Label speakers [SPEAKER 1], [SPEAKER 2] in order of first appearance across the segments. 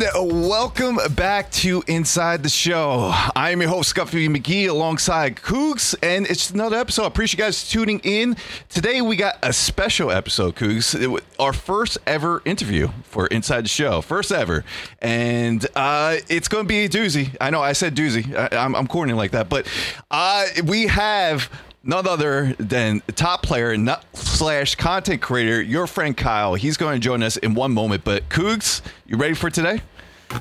[SPEAKER 1] And welcome back to Inside the Show. I am your host, Scuffy McGee, alongside Cougs, and it's another episode. I appreciate you guys tuning in. Today, we got a special episode, Cougs. It our first ever interview for Inside the Show. First ever. And uh, it's going to be a doozy. I know I said doozy. I, am corny like that, but uh, we have none other than top player not, slash content creator, your friend Kyle. He's going to join us in one moment. But Cougs, you ready for today?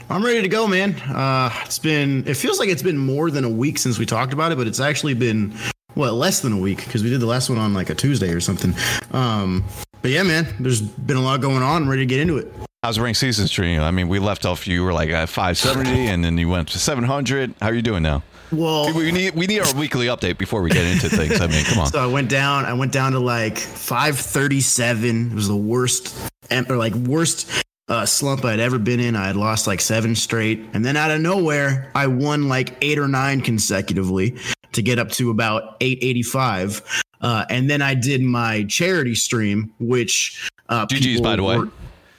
[SPEAKER 2] I'm ready to go, man. Uh, it's been, it feels like it's been more than a week since we talked about it, but it's actually been, what, less than a week because we did the last one on like a Tuesday or something. Um, but yeah, man, there's been a lot going on. I'm ready to get into it.
[SPEAKER 1] How's ring season treating you? I mean, we left off, you were like at 570 and then you went to 700. How are you doing now?
[SPEAKER 2] Well,
[SPEAKER 1] we need we need our weekly update before we get into things. I mean, come on.
[SPEAKER 2] So I went down. I went down to like 537. It was the worst, or like worst uh, slump I'd ever been in. I had lost like seven straight, and then out of nowhere, I won like eight or nine consecutively to get up to about 885. Uh, and then I did my charity stream, which uh,
[SPEAKER 1] GG's by the way. Were,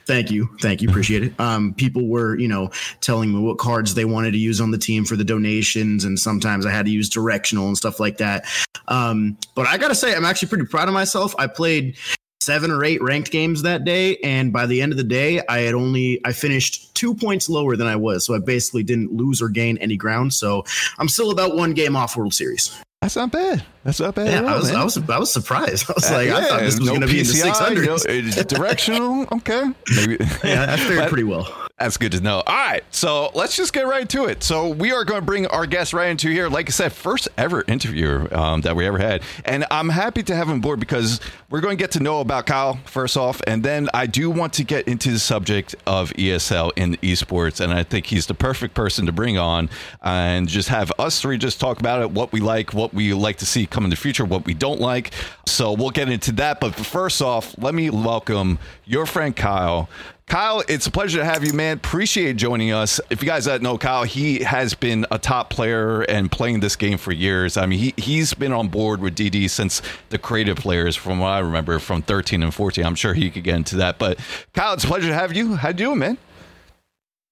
[SPEAKER 2] Thank you. Thank you. Appreciate it. Um, people were, you know, telling me what cards they wanted to use on the team for the donations. And sometimes I had to use directional and stuff like that. Um, but I got to say, I'm actually pretty proud of myself. I played seven or eight ranked games that day. And by the end of the day, I had only, I finished two points lower than I was. So I basically didn't lose or gain any ground. So I'm still about one game off World Series.
[SPEAKER 1] That's not bad. That's not bad.
[SPEAKER 2] Yeah,
[SPEAKER 1] all,
[SPEAKER 2] I was,
[SPEAKER 1] I
[SPEAKER 2] was, I was surprised. I was uh, like, yeah, I thought this was no going to be in the 600s.
[SPEAKER 1] No, directional. Okay, maybe.
[SPEAKER 2] yeah, I fared pretty well.
[SPEAKER 1] That's good to know. All right, so let's just get right to it. So we are going to bring our guest right into here. Like I said, first ever interview um, that we ever had, and I'm happy to have him board because we're going to get to know about Kyle first off, and then I do want to get into the subject of ESL in esports, and I think he's the perfect person to bring on and just have us three just talk about it, what we like, what we like to see come in the future, what we don't like. So we'll get into that. But first off, let me welcome your friend Kyle. Kyle, it's a pleasure to have you, man. Appreciate joining us. If you guys don't know Kyle, he has been a top player and playing this game for years. I mean, he, he's been on board with DD since the creative players, from what I remember, from 13 and 14. I'm sure he could get into that. But Kyle, it's a pleasure to have you. How do you doing, man?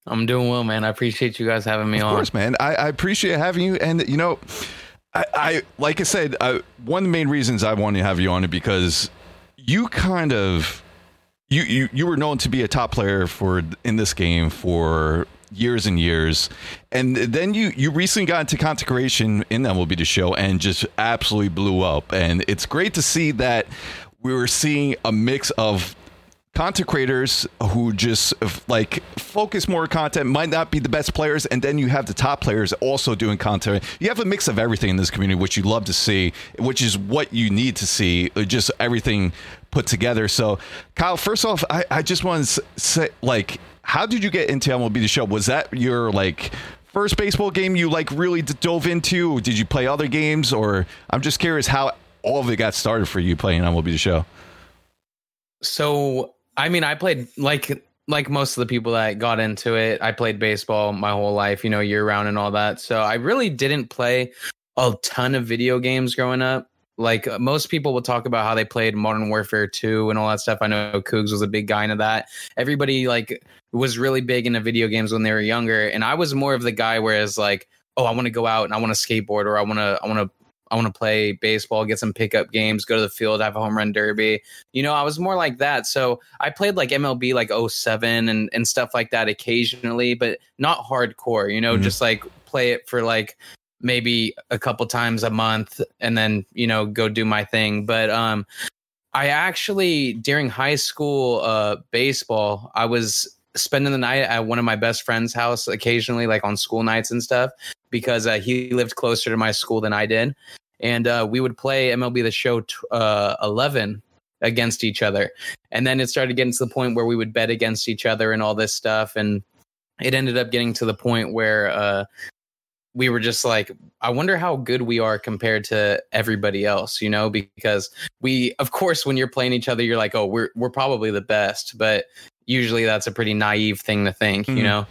[SPEAKER 3] I'm doing well, man. I appreciate you guys having me
[SPEAKER 1] of
[SPEAKER 3] on.
[SPEAKER 1] Of course, man. I, I, appreciate having you. And, you know, I, I like I said, I, one of the main reasons I wanted to have you on it because you kind of you, you you were known to be a top player for in this game for years and years. And then you you recently got into content creation in be the show and just absolutely blew up. And it's great to see that we were seeing a mix of content creators who just like focus more content might not be the best players and then you have the top players also doing content. You have a mix of everything in this community which you love to see which is what you need to see uh, just everything put together so kyle first off i, I just want to say like how did you get into mlb the show was that your like first baseball game you like really dove into did you play other games or i'm just curious how all of it got started for you playing mlb the show
[SPEAKER 3] so I mean, I played like like most of the people that got into it. I played baseball my whole life, you know, year round and all that. So I really didn't play a ton of video games growing up. Like most people will talk about how they played Modern Warfare 2 and all that stuff. I know Cougs was a big guy into that. Everybody like was really big into video games when they were younger, and I was more of the guy whereas like, oh, I want to go out and I want to skateboard or I want to I want to I want to play baseball, get some pickup games, go to the field, have a home run derby. You know, I was more like that. So I played like MLB like 07 and, and stuff like that occasionally, but not hardcore, you know, mm-hmm. just like play it for like maybe a couple times a month and then, you know, go do my thing. But um I actually during high school uh baseball, I was spending the night at one of my best friend's house occasionally, like on school nights and stuff, because uh, he lived closer to my school than I did. And uh, we would play MLB The Show t- uh, 11 against each other. And then it started getting to the point where we would bet against each other and all this stuff. And it ended up getting to the point where uh, we were just like, I wonder how good we are compared to everybody else, you know, because we, of course, when you're playing each other, you're like, oh, we're, we're probably the best. But usually that's a pretty naive thing to think, mm-hmm. you know.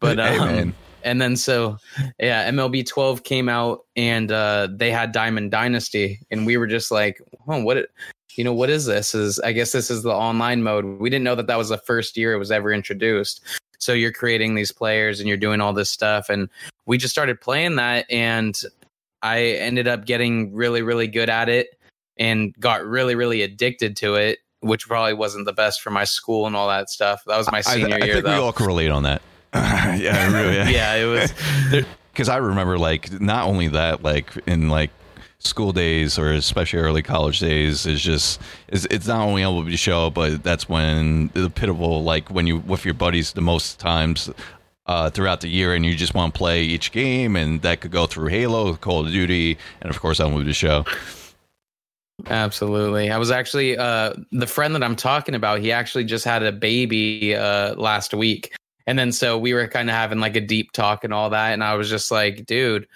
[SPEAKER 3] But um, and then so yeah, MLB 12 came out and uh, they had Diamond Dynasty, and we were just like, oh, what? you know what is this? Is I guess this is the online mode. We didn't know that that was the first year it was ever introduced. So you're creating these players and you're doing all this stuff. And we just started playing that. And I ended up getting really, really good at it and got really, really addicted to it, which probably wasn't the best for my school and all that stuff. That was my senior
[SPEAKER 1] I, I
[SPEAKER 3] year.
[SPEAKER 1] think
[SPEAKER 3] though.
[SPEAKER 1] we all can relate on that. yeah, really.
[SPEAKER 3] yeah, it was.
[SPEAKER 1] Because I remember, like, not only that, like in like school days or especially early college days is just is it's not only MLB show, but that's when the pitiful like when you with your buddies the most times uh, throughout the year, and you just want to play each game, and that could go through Halo, Call of Duty, and of course MLB show.
[SPEAKER 3] Absolutely. I was actually uh the friend that I'm talking about, he actually just had a baby uh last week. And then so we were kind of having like a deep talk and all that and I was just like, dude,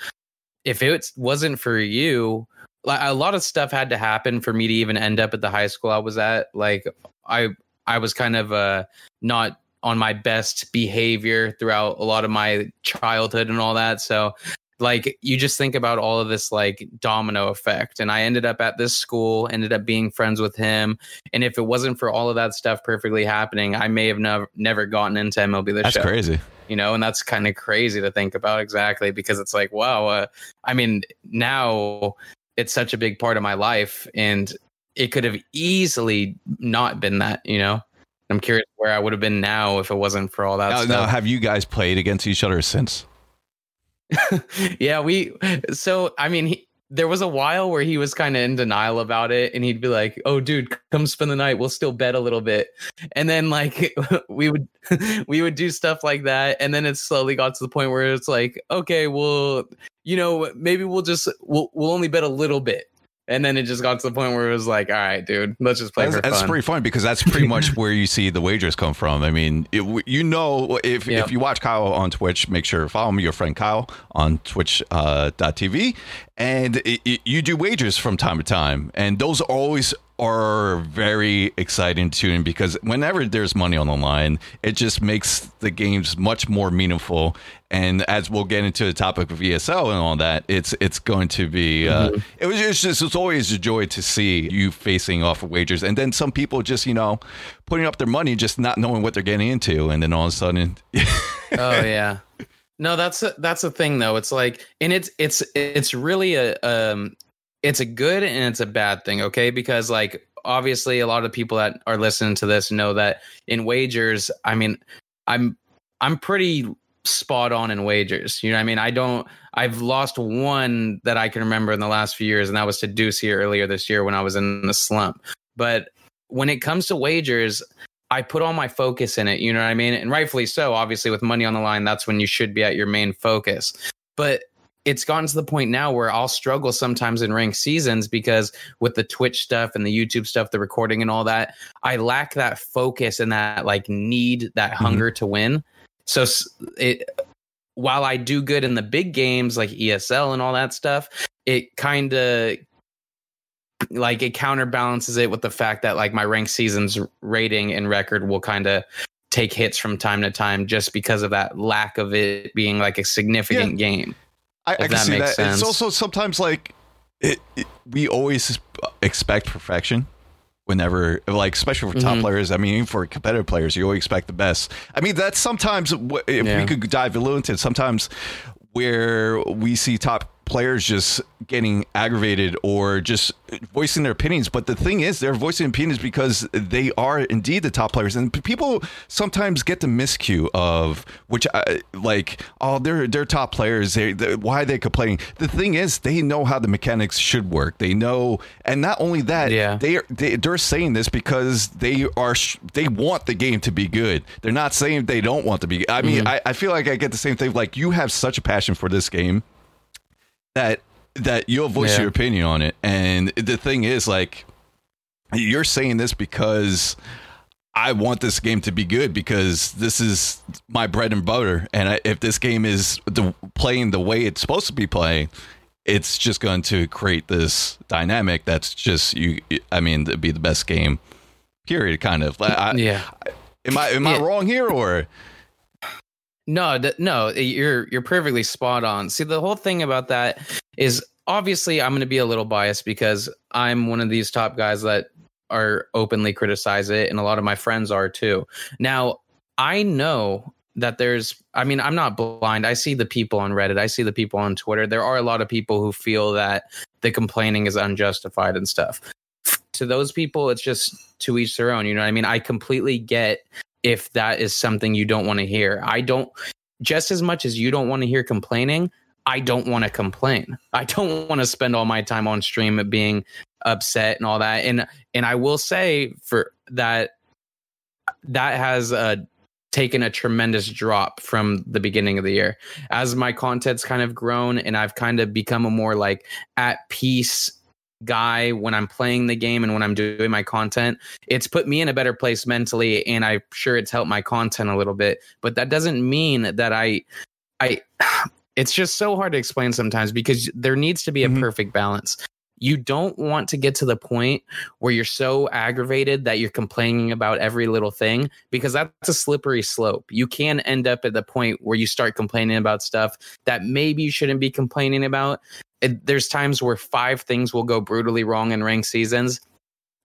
[SPEAKER 3] if it wasn't for you, like a lot of stuff had to happen for me to even end up at the high school I was at. Like I I was kind of uh not on my best behavior throughout a lot of my childhood and all that. So like you just think about all of this like domino effect and i ended up at this school ended up being friends with him and if it wasn't for all of that stuff perfectly happening i may have never never gotten into mlb the
[SPEAKER 1] That's
[SPEAKER 3] show
[SPEAKER 1] crazy.
[SPEAKER 3] You know and that's kind of crazy to think about exactly because it's like wow uh, i mean now it's such a big part of my life and it could have easily not been that you know i'm curious where i would have been now if it wasn't for all that
[SPEAKER 1] Now,
[SPEAKER 3] stuff
[SPEAKER 1] now, have you guys played against each other since?
[SPEAKER 3] yeah, we so I mean he, there was a while where he was kind of in denial about it and he'd be like, "Oh dude, come spend the night. We'll still bet a little bit." And then like we would we would do stuff like that and then it slowly got to the point where it's like, "Okay, well, you know, maybe we'll just we'll we'll only bet a little bit." And then it just got to the point where it was like, "All right, dude, let's just play
[SPEAKER 1] That's, that's pretty fun because that's pretty much where you see the wagers come from. I mean, it, you know, if
[SPEAKER 3] Yeah.
[SPEAKER 1] if you watch Kyle on Twitch, make sure to follow me, your friend Kyle, on Twitch uh, .tv, and it, it, you do wagers from time to time, and those always are very exciting to him because whenever there's money on the line, it just makes the games much more meaningful. And as we'll get into the topic of ESL and all that, it's it's going to be uh, it was just it's always a joy to see you facing off of wagers, and then some people just you know putting up their money, just not knowing what they're getting into, and then all of a sudden,
[SPEAKER 3] oh yeah no that's a, that's a thing though. It's like and it's it's it's really a um it's a good and it's a bad thing okay? Because like obviously a lot of people that are listening to this know that in wagers i mean i'm i'm pretty spot on in wagers you know i mean? I don't i've lost one that i can remember in the last few years and that was to deuce here earlier this year when i was in the slump. But when it comes to wagers I put all my focus in it, you know what I mean? And rightfully so. Obviously, with money on the line, that's when you should be at your main focus. But it's gotten to the point now where I'll struggle sometimes in ranked seasons because with the Twitch stuff and the YouTube stuff, the recording and all that, I lack that focus and that like need, that
[SPEAKER 1] Mhm.
[SPEAKER 3] hunger to win. So it while I do good in the big games like ESL and all that stuff, it kind of like it counterbalances it with the fact that like my ranked seasons rating and record will kind of take hits from time to time just because of that lack of it being like a significant game.
[SPEAKER 1] I, I can
[SPEAKER 3] that
[SPEAKER 1] see
[SPEAKER 3] makes
[SPEAKER 1] that. It's also sometimes like it, it- we always expect perfection. Whenever, like, especially for top
[SPEAKER 3] Mhm.
[SPEAKER 1] players, I mean, even for competitive players, you always expect the best. I mean, that's sometimes if
[SPEAKER 3] Yeah.
[SPEAKER 1] we could dive a little into it, sometimes where we see top players just getting aggravated or just voicing their opinions. But the thing is, they're voicing opinions because they are indeed the top players, and people sometimes get the miscue of which, I, like, oh, they're they're top players. They, they, why are they complaining? The thing is, they know how the mechanics should work. They know, and not only that,
[SPEAKER 3] Yeah.
[SPEAKER 1] they they, they're saying this because they are they want the game to be good. They're not saying they don't want to be. I mean, mm-hmm. I, I feel like I get the same thing. Like you have such a passion for this game that that you'll voice
[SPEAKER 3] Yeah.
[SPEAKER 1] your opinion on it. And the thing is, like, you're saying this because I want this game to be good because this is my bread and butter. And I, if this game is the, playing the way it's supposed to be playing, it's just going to create this dynamic that's just you. I mean, to be the best game. Period. Kind of. I,
[SPEAKER 3] yeah.
[SPEAKER 1] Am I am I wrong here or?
[SPEAKER 3] No, th- no, you're you're perfectly spot on. See, the whole thing about that is obviously I'm going to be a little biased because I'm one of these top guys that are openly criticize it, and a lot of my friends are too. Now, I know that there's I mean, I'm not blind. I see the people on Reddit. I see the people on Twitter. There are a lot of people who feel that the complaining is unjustified and stuff. To those people, it's just to each their own. You know what I mean? I completely get if that is something you don't want to hear. I don't just as much as you don't want to hear complaining, I don't want to complain. I don't want to spend all my time on stream being upset and all that. And and I will say for that that has uh, taken a tremendous drop from the beginning of the year as my content's kind of grown and I've kind of become a more like at peace guy when I'm playing the game and when I'm doing my content. It's put me in a better place mentally and I'm sure it's helped my content a little bit, but that doesn't mean that I I it's just so hard to explain sometimes because there needs to be a mm-hmm. perfect balance you don't want to get to the point where you're so aggravated that you're complaining about every little thing because that's a slippery slope. You can end up at the point where you start complaining about stuff that maybe you shouldn't be complaining about. It, there's times where five things will go brutally wrong in ranked seasons.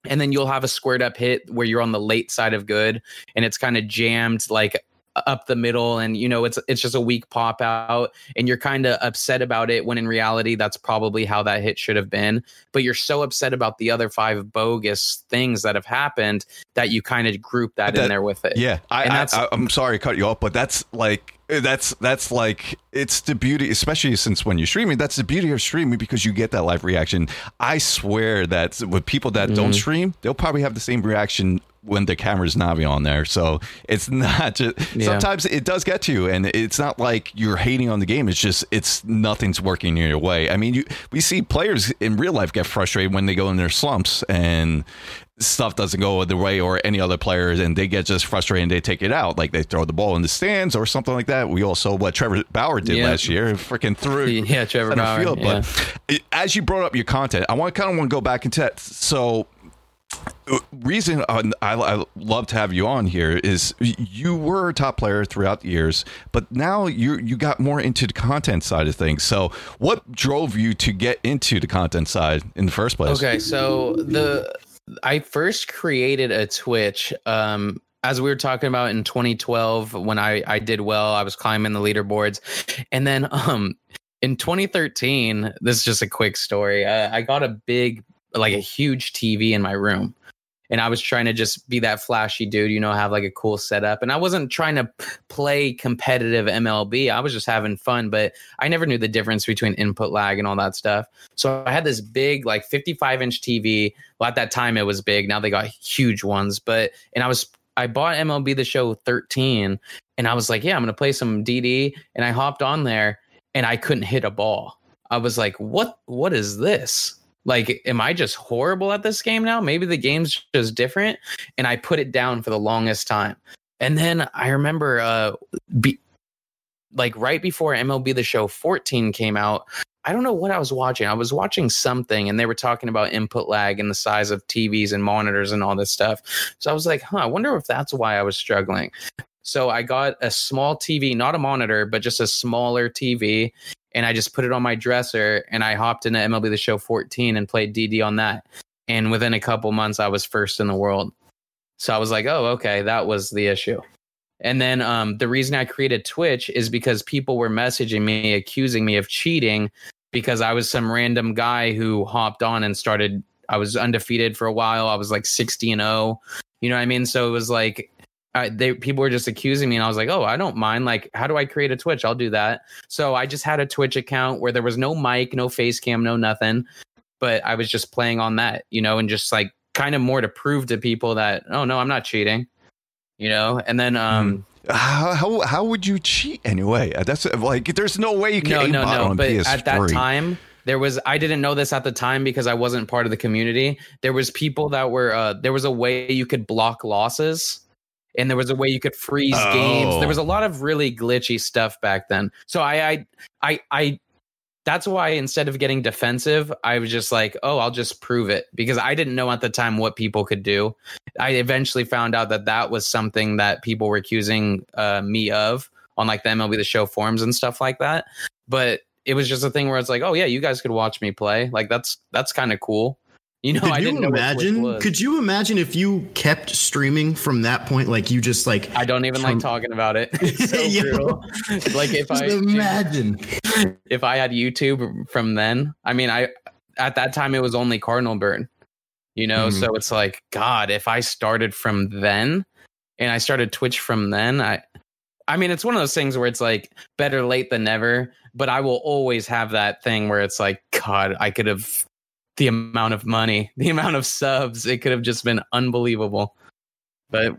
[SPEAKER 3] And then you'll have a squared up hit where you're on the late side of good and it's kind of jammed like up the middle and you know it's it's just a weak pop out and you're kind of upset about it when in reality that's probably how that hit should have been. But you're so upset about the other five bogus things that have happened that you kind of group that, that, in there with it.
[SPEAKER 1] Yeah I, I, i'm sorry to cut you off but that's like that's that's like it's the beauty especially since when you're streaming that's the beauty of streaming because you get that live reaction. I swear that with people that mm-hmm. don't stream they'll probably have the same reaction when the camera's not on there. So it's not just yeah. sometimes it does get to you, and it's not like you're hating on the game. It's just it's nothing's working your way. I mean, you we see players in real life get frustrated when they go in their slumps and stuff doesn't go the way or any other players and they get just frustrated and they take it out like they throw the ball in the stands or something like that we all saw what trevor bauer did yeah. last year and freaking threw
[SPEAKER 3] yeah trevor bauer field.
[SPEAKER 1] Yeah. but as you brought up your content i want kind of want to go back into that so reason I, I, love to have you on here is you were a top player throughout the years, but now you you got more into the content side of things. So, what drove you to get into the content side in the first place?
[SPEAKER 3] Okay, so the I first created a Twitch. Um, as we were talking about in 2012, when I I did well, I was climbing the leaderboards, and then um in 2013, this is just a quick story. Uh, I got a big like a huge TV in my room. And I was trying to just be that flashy dude, you know, have like a cool setup. And I wasn't trying to play competitive MLB. I was just having fun, but I never knew the difference between input lag and all that stuff. So I had this big, like 55 inch TV. Well, at that time it was big. Now they got huge ones. But, and I was, I bought MLB The Show 13 and I was like, yeah, I'm going to play some DD. And I hopped on there and I couldn't hit a ball. I was like, what, what is this? Like, am I just horrible at this game now? Maybe the game's just different. And I put it down for the longest time. And then I remember, uh, be, like right before MLB The Show 14 came out, I don't know what I was watching. I was watching something and they were talking about input lag and the size of TVs and monitors and all this stuff. So I was like, huh, I wonder if that's why I was struggling. So I got a small TV, not a monitor, but just a smaller TV and I just put it on my dresser and I hopped into MLB The Show 14 and played DD on that. And within a couple months, I was first in the world. So I was like, oh, okay, that was the issue. And then um, the reason I created Twitch is because people were messaging me, accusing me of cheating because I was some random guy who hopped on and started. I was undefeated for a while. I was like 60 and 0. You know what I mean? So it was like I, they people were just accusing me, and I was like, "Oh, I don't mind. Like, how do I create a Twitch? I'll do that." So I just had a Twitch account where there was no mic, no face cam, no nothing, but I was just playing on that, you know, and just like kind of more to prove to people that, oh no, I'm not cheating, you know. And then, um,
[SPEAKER 1] mm. how how, how would you cheat anyway? That's like, there's no way you can. No, no, no.
[SPEAKER 3] But
[SPEAKER 1] PS3.
[SPEAKER 3] at that time, there was i didn't know this at the time because i wasn't part of the community there was people that were uh, there was a way you could block losses and there was a way you could freeze oh. games. There was a oh. lot of really glitchy stuff back then. So I, I, I, I, that's why instead of getting defensive, I was just like, oh, I'll just prove it because I didn't know at the time what people could do. I eventually found out that that was something that people were accusing uh, me of on like the MLB the Show forums and stuff like that. But it was just a thing where it's like, oh yeah, you guys could watch me play. Like that's that's kind of cool. You know,
[SPEAKER 2] Could
[SPEAKER 3] I
[SPEAKER 2] you
[SPEAKER 3] didn't
[SPEAKER 2] imagine? Could you imagine if you kept streaming from that point? Like you just like
[SPEAKER 3] I don't even like talking about it. It's so
[SPEAKER 2] Yo.
[SPEAKER 3] Like if I
[SPEAKER 2] imagine.
[SPEAKER 3] if I had YouTube from then, I mean, I at that time it was only Cardinal Burn, you know.
[SPEAKER 2] Mhm.
[SPEAKER 3] So it's like, God, if I started from then, and I started Twitch from then, I, I mean, it's one of those things where it's like better late than never. But I will always have that thing where it's like, God, I could have the amount of money, the amount of subs, it could have just been unbelievable. But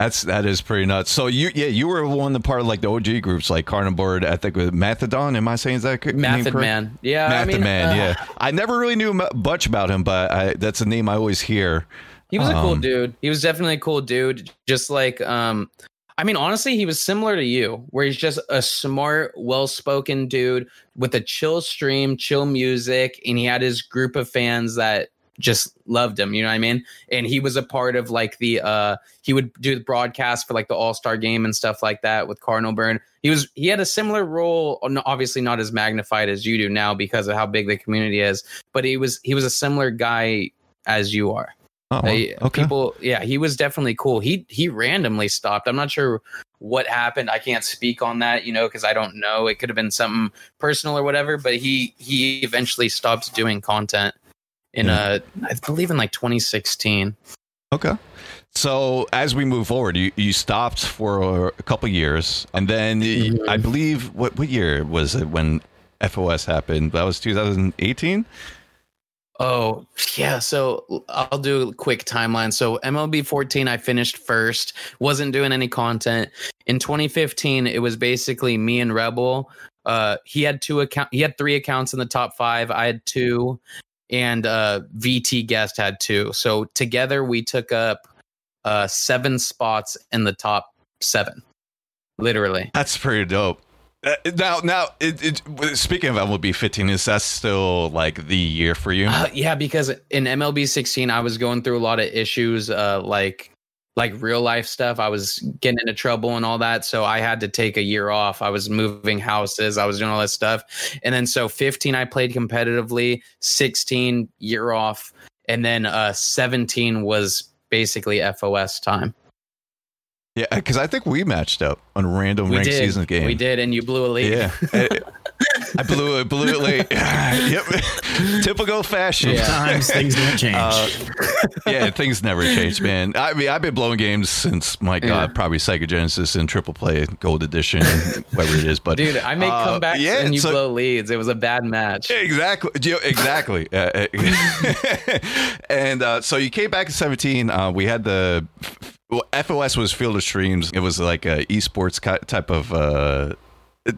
[SPEAKER 1] That's that is pretty nuts. So you yeah you were one of the part of like the OG groups like Carnivore. I think with Mathadon. Am I saying that
[SPEAKER 3] Method? Man, yeah,
[SPEAKER 1] Mathad
[SPEAKER 3] I mean,
[SPEAKER 1] Man.
[SPEAKER 3] uh,
[SPEAKER 1] yeah, I never really knew much about him, but I, that's a name I always hear.
[SPEAKER 3] He was a cool
[SPEAKER 1] Um,
[SPEAKER 3] dude. He was definitely a cool dude. Just like, um, I mean, honestly, he was similar to you, where he's just a smart, well-spoken dude with a chill stream, chill music, and he had his group of fans that just loved him. You know what I mean? And he was a part of like the uh, he would do the broadcast for like the All Star game and stuff like that with Cardinal Burn. He was he had a similar role, uh, obviously not as magnified as you do now because of how big the community is, but he was he was a similar guy as you are.
[SPEAKER 1] Oh, okay.
[SPEAKER 3] People, yeah, he was definitely cool. He he randomly stopped. I'm not sure what happened. I can't speak on that, you know, because I don't know. It could have been something personal or whatever. But he he eventually stopped doing content in uh I believe in like 2016.
[SPEAKER 1] Okay. So as we move forward, you, you stopped for a couple years, and then
[SPEAKER 3] Mhm.
[SPEAKER 1] I believe what what year was it when FOS happened? That was 2018.
[SPEAKER 3] Oh, yeah. So I'll do a quick timeline. So MLB 14, I finished first, wasn't doing any content. In 2015, it was basically me and Rebel. Uh, he had two account, he had three accounts in the top five. I had two, and uh, VT Guest had two. So together we took up uh, seven spots in the top seven, literally.
[SPEAKER 1] That's pretty dope. Uh, now, now, it, it, speaking of MLB 15, is that still like the year for you?
[SPEAKER 3] Uh, yeah, because in MLB 16, I was going through a lot of issues, uh, like like real life stuff. I was getting into trouble and all that, so I had to take a year off. I was moving houses, I was doing all that stuff, and then so 15, I played competitively. 16, year off, and then uh, 17 was basically FOS time.
[SPEAKER 1] Yeah, because I think we matched up on random
[SPEAKER 3] We
[SPEAKER 1] ranked
[SPEAKER 3] did,
[SPEAKER 1] season game.
[SPEAKER 3] we did, and you blew a lead.
[SPEAKER 1] Yeah. I, I blew it, blew it late. yep. Typical fashion.
[SPEAKER 3] Yeah.
[SPEAKER 2] Sometimes things don't change.
[SPEAKER 1] Uh, yeah, things never change, man. I mean, I've been blowing games since my God,
[SPEAKER 3] Yeah.
[SPEAKER 1] probably Sega Genesis and Triple Play Gold Edition, whatever it is. But
[SPEAKER 3] Dude, I make
[SPEAKER 1] uh,
[SPEAKER 3] comebacks
[SPEAKER 1] yeah,
[SPEAKER 3] and you
[SPEAKER 1] so-
[SPEAKER 3] blow leads. It was a bad match.
[SPEAKER 1] Exactly. Exactly. Uh, uh, and uh, so you came back in 17. Uh, we had the well, FOS was Field of Streams. It was like a esports type of uh,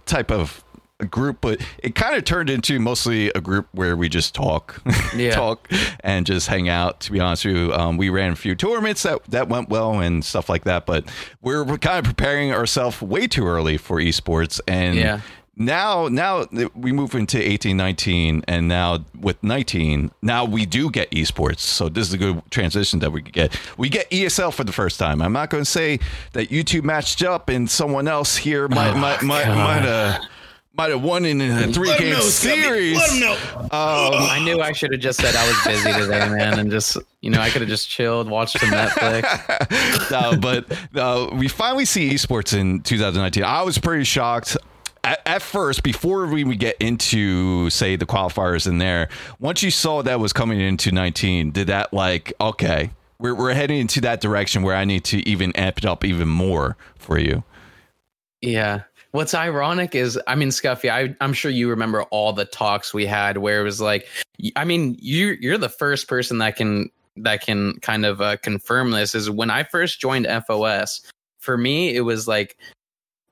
[SPEAKER 1] type of group, but it kind of turned into mostly a group where we just talk,
[SPEAKER 3] Yeah.
[SPEAKER 1] talk, and just hang out. To be honest with you, um, we ran a few tournaments that that went well and stuff like that. But we're, we're kind of preparing ourselves way too early for esports, and
[SPEAKER 3] Yeah.
[SPEAKER 1] Now now we move into 18 19 and now with 19 now we do get esports so this is a good transition that we could get we get esl for the first time i'm not going to say that youtube matched up and someone else here might
[SPEAKER 3] Oh,
[SPEAKER 1] might might might have might have won in a three
[SPEAKER 2] Let 'em
[SPEAKER 1] game
[SPEAKER 2] know,
[SPEAKER 1] series
[SPEAKER 2] Let 'em know.
[SPEAKER 1] um,
[SPEAKER 3] I knew I should have just said I was busy today, man, and just you know I could have just chilled, watched some Netflix.
[SPEAKER 1] no, but uh, we finally see esports in 2019. I was pretty shocked. At, at first, before we would get into say the qualifiers in there, once you saw that was coming into 19, did that like okay, we're we're heading into that direction where I need to even amp it up even more for you?
[SPEAKER 3] Yeah. What's ironic is, I mean, Scuffy, I, I'm sure you remember all the talks we had where it was like, I mean, you you're the first person that can that can kind of uh, confirm this. Is when I first joined FOS, for me, it was like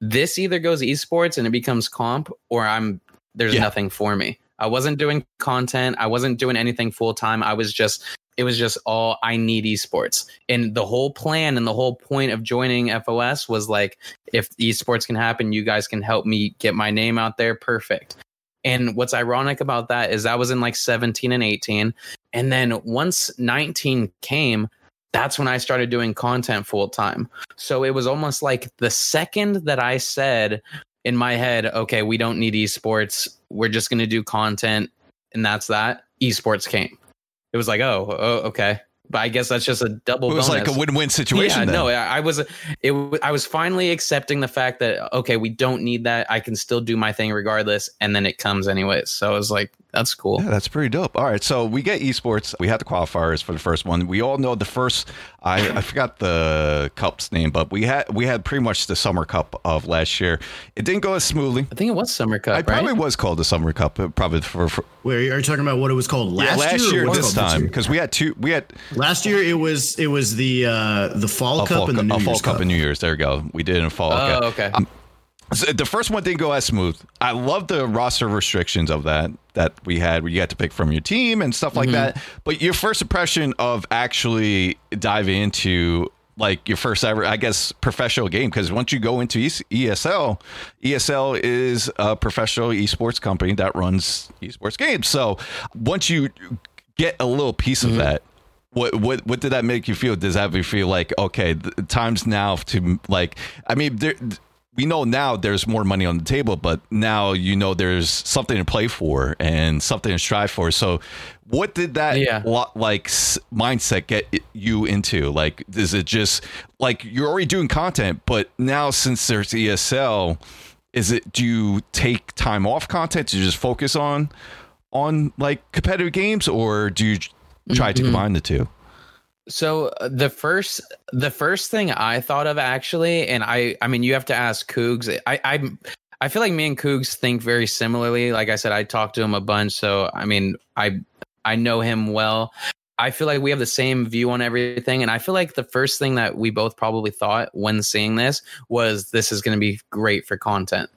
[SPEAKER 3] this either goes esports and it becomes comp, or I'm there's
[SPEAKER 1] Yeah.
[SPEAKER 3] nothing for me. I wasn't doing content. I wasn't doing anything full time. I was just it was just all I need esports. And the whole plan and the whole point of joining FOS was like, if esports can happen, you guys can help me get my name out there. Perfect. And what's ironic about that is I was in like 17 and 18. And then once 19 came, that's when I started doing content full time. So it was almost like the second that I said in my head, okay, we don't need esports. We're just going to do content. And that's that. Esports came. it was like, oh, oh okay. But I guess that's just a double.
[SPEAKER 1] It was
[SPEAKER 3] bonus.
[SPEAKER 1] like a win-win situation.
[SPEAKER 3] Yeah,
[SPEAKER 1] then.
[SPEAKER 3] no, I I was it. I was finally accepting the fact that okay, we don't need that. I can still do my thing regardless, and then it comes anyways. So I was like, that's cool.
[SPEAKER 1] Yeah, that's pretty dope. All right, so we get esports. We had the qualifiers for the first one. We all know the first. I, I forgot the cup's name, but we had we had pretty much the summer cup of last year. It didn't go as smoothly.
[SPEAKER 3] I think it was Summer Cup,
[SPEAKER 1] It probably
[SPEAKER 3] right?
[SPEAKER 1] was called the summer cup, uh, probably for, for
[SPEAKER 2] Where are you talking about what it was called last,
[SPEAKER 1] last
[SPEAKER 2] year?
[SPEAKER 1] year,
[SPEAKER 2] or
[SPEAKER 1] this time because we had two. We had
[SPEAKER 2] Last year it was it was the uh the fall cup
[SPEAKER 1] fall,
[SPEAKER 2] and the New
[SPEAKER 1] a fall
[SPEAKER 2] Year's
[SPEAKER 1] cup
[SPEAKER 2] cup.
[SPEAKER 1] and New Year's. There we go. We did it in fall.
[SPEAKER 3] Oh,
[SPEAKER 1] okay.
[SPEAKER 3] okay.
[SPEAKER 1] So the first one didn't go as smooth. I love the roster restrictions of that that we had, where you had to pick from your team and stuff like mm-hmm. that. But your first impression of actually diving into like your first ever, I guess, professional game, because once you go into ESL, ESL is a professional esports company that runs esports games. So once you get a little piece of mm-hmm. that, what what what did that make you feel? Does that make you feel like okay, the time's now to like? I mean, there, we know now there's more money on the table, but now you know there's something to play for and something to strive for. So, what did that
[SPEAKER 3] Yeah.
[SPEAKER 1] like mindset get you into? Like, is it just like you're already doing content, but now since there's ESL, is it do you take time off content to just focus on on like competitive games, or do you try to mm-hmm. combine the two?
[SPEAKER 3] So uh, the first the first thing I thought of actually, and I I mean you have to ask Cougs. I I I feel like me and Cougs think very similarly. Like I said, I talked to him a bunch, so I mean I I know him well. I feel like we have the same view on everything, and I feel like the first thing that we both probably thought when seeing this was this is going to be great for content.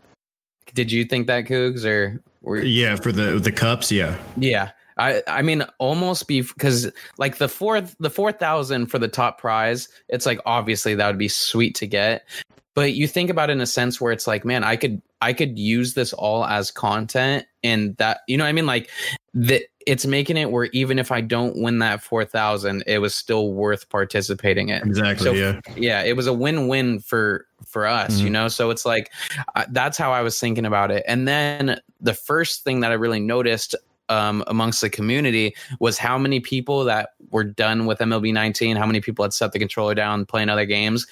[SPEAKER 3] Did you think that, Cougs or were,
[SPEAKER 2] Yeah, for the the cups, yeah.
[SPEAKER 3] yeah. I I mean almost be because like the fourth the four thousand for the top prize, it's like obviously that would be sweet to get. But you think about it in a sense where it's like, man, I could I could use this all as content and that you know what I mean? Like the it's making it where even if I don't win that four thousand, it was still worth participating in
[SPEAKER 2] Exactly,
[SPEAKER 3] So-
[SPEAKER 2] yeah.
[SPEAKER 3] yeah it was a win-win for for us you
[SPEAKER 1] Mhm.
[SPEAKER 3] know so it's like uh, that's how i was thinking about it and then the first thing that i really noticed um, amongst the community was how many people that were done with mlb 19 how many people had set the controller down playing other games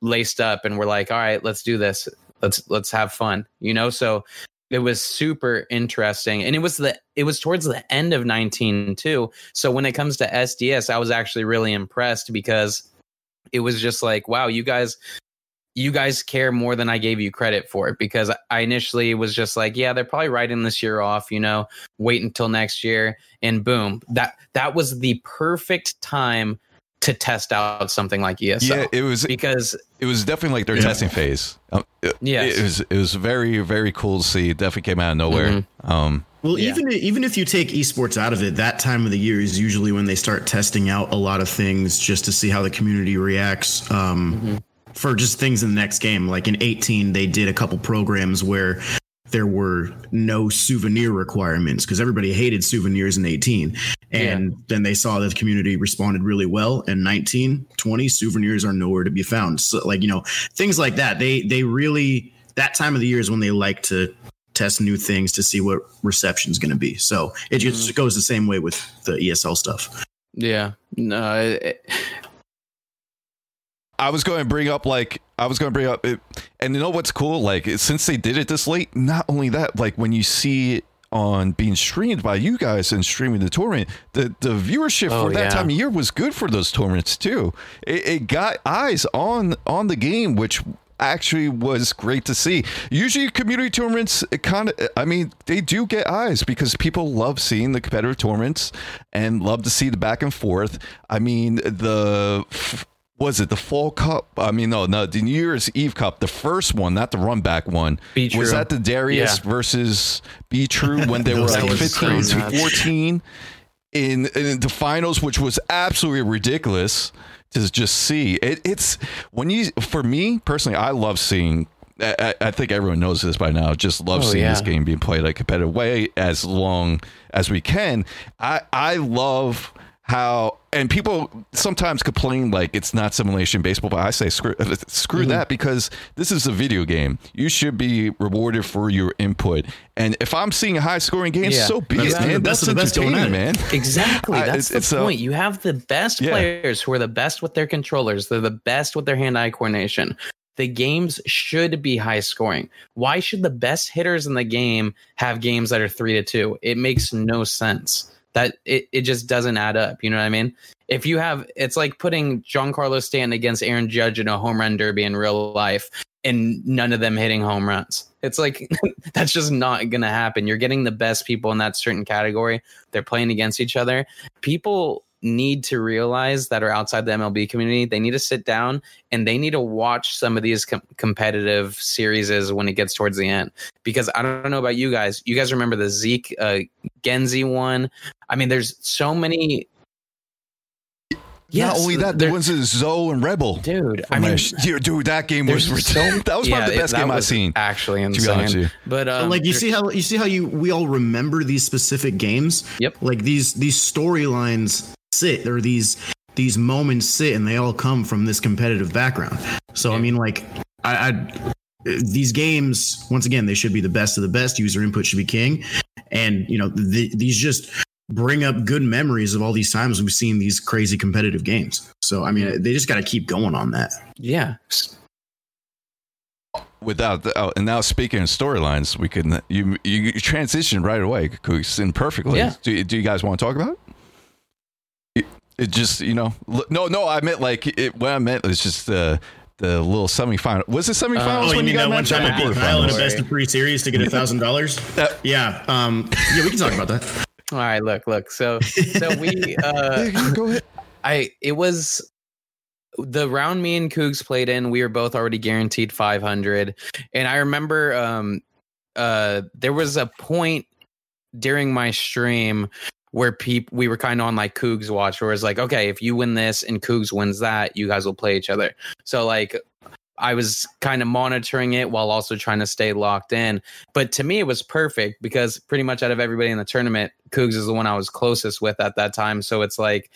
[SPEAKER 3] laced up and were like all right let's do this. Let's let's have fun you know? So it was super interesting and it was the it was towards the end of 19 too. So when it comes to sds i was actually really impressed because it was just like wow you guys you guys care more than i gave you credit for it because i initially was just like yeah they're probably writing this year off you know wait until next year and boom that that was the perfect time to test out something like ESL
[SPEAKER 1] yeah, it was
[SPEAKER 3] because
[SPEAKER 1] it was definitely like their
[SPEAKER 2] Yeah.
[SPEAKER 1] testing phase. Um, it, it was it was very very cool to see. It definitely came out of nowhere.
[SPEAKER 3] Mm-hmm.
[SPEAKER 1] Um,
[SPEAKER 2] Well,
[SPEAKER 3] Yeah.
[SPEAKER 2] even even if you take esports out of it, that time of the year is usually when they start testing out a lot of things just to see how the community reacts. Um, For just things in the next game, like in 18, they did a couple programs where there were no souvenir requirements because everybody hated souvenirs in 18 and then they saw that the community responded really well. And 19 20 souvenirs are nowhere to be found. So like you know things like that. They they really that time of the year is when they like to test new things to see what reception is going to be. So it just mm-hmm. goes the same way with the esl stuff.
[SPEAKER 3] Yeah. No it-
[SPEAKER 1] I was going to bring up like I was going to bring up it, and you know what's cool? Like since they did it this late, not only that, like when you see it on being streamed by you guys and streaming the tournament, the the viewership
[SPEAKER 3] Oh,
[SPEAKER 1] for that
[SPEAKER 3] yeah.
[SPEAKER 1] time of year was good for those tournaments too. It, it got eyes on on the game, which actually was great to see. Usually community tournaments kind of I mean, they do get eyes because people love seeing the competitive tournaments and love to see the back and forth. I mean, the was it the fall cup? I mean, no, no, the New Year's Eve cup, the first one, not the run back one.
[SPEAKER 3] Be
[SPEAKER 1] Was that the Darius
[SPEAKER 3] Yeah.
[SPEAKER 1] versus Be True when they were like
[SPEAKER 2] was
[SPEAKER 1] 15 to 14 in, in the finals, which was absolutely ridiculous to just see. It, it's when you, for me personally, I love seeing. I, I- I think everyone knows this by now. Just love
[SPEAKER 3] Oh,
[SPEAKER 1] seeing this game being played a competitive way as long as we can. I I love how and people sometimes complain like it's not simulation baseball, but I say screw screw
[SPEAKER 2] Mm-hmm.
[SPEAKER 1] that because this is a video game. You should be rewarded for your input. And if I'm seeing a high scoring games,
[SPEAKER 3] Yeah.
[SPEAKER 1] so be
[SPEAKER 2] That's
[SPEAKER 1] it, man. That's
[SPEAKER 2] the best going it.
[SPEAKER 1] man.
[SPEAKER 3] Exactly. That's
[SPEAKER 1] it's
[SPEAKER 3] the
[SPEAKER 1] so-
[SPEAKER 3] point. You have the best
[SPEAKER 1] Yeah.
[SPEAKER 3] players who are the best with their controllers. They're the best with their hand-eye coordination. The games should be high scoring. Why should the best hitters in the game have games that are three to two? It makes no sense. That it, it just doesn't add up. You know what I mean? If you have, it's like putting Giancarlo Stanton against Aaron Judge in a home run derby in real life, and none of them hitting home runs. It's like that's just not gonna happen. You're getting the best people in that certain category. They're playing against each other. People need to realize that are outside the MLB community. They need to sit down and they need to watch some of these com- competitive series when it gets towards the end. Because I don't know about you guys. You guys remember the Zeke uh, Genzi one? I mean, there's so many.
[SPEAKER 1] Not
[SPEAKER 3] Yes,
[SPEAKER 1] only that,
[SPEAKER 3] there-
[SPEAKER 1] there was a Zoe and Rebel.
[SPEAKER 3] dude. I
[SPEAKER 1] I
[SPEAKER 3] mean,
[SPEAKER 1] dude, dude, that game was
[SPEAKER 3] there's so
[SPEAKER 1] that was probably the best
[SPEAKER 3] that
[SPEAKER 1] game I've seen.
[SPEAKER 3] Actually,
[SPEAKER 1] To be honest
[SPEAKER 3] insane.
[SPEAKER 1] with.
[SPEAKER 3] But um,
[SPEAKER 2] like you see how you see how you we all remember these specific games.
[SPEAKER 3] Yep.
[SPEAKER 2] Like these these storylines sit or these these moments sit and they all come from this competitive background. So I mean, like I, I these games once again they should be the best of the best. User input should be king, and you know the, these just bring up good memories of all these times we've seen these crazy competitive games. So I mean, they just got to keep going on that.
[SPEAKER 3] yeah,
[SPEAKER 1] Without the, oh, and now speaking of storylines, we can you you transition right away, Cougs, and perfectly.
[SPEAKER 3] Yeah.
[SPEAKER 1] Do, do you guys want to talk about it? It, it just you know no no I meant like it, what I meant was just the the little semifinal. Was it semifinals
[SPEAKER 3] Oh, you
[SPEAKER 1] when you,
[SPEAKER 2] mean
[SPEAKER 1] got
[SPEAKER 2] that one
[SPEAKER 1] matched up
[SPEAKER 2] time I beat Kyle in a best of three series to get a thousand dollars?
[SPEAKER 1] Uh,
[SPEAKER 2] Yeah, um, yeah, we can talk about that.
[SPEAKER 3] All right, look, look. So, so we, uh,
[SPEAKER 1] Yeah, go ahead.
[SPEAKER 3] I, it was the round me and Cougs played in. We were both already guaranteed 500, and I remember, um, uh, there was a point during my stream where people we were kind of on like Cougs watch, where it's like, okay, if you win this and Cougs wins that, you guys will play each other. So like. I was kind of monitoring it while also trying to stay locked in. But to me, it was perfect because pretty much out of everybody in the tournament, Cougs is the one I was closest with at that time. So it's like,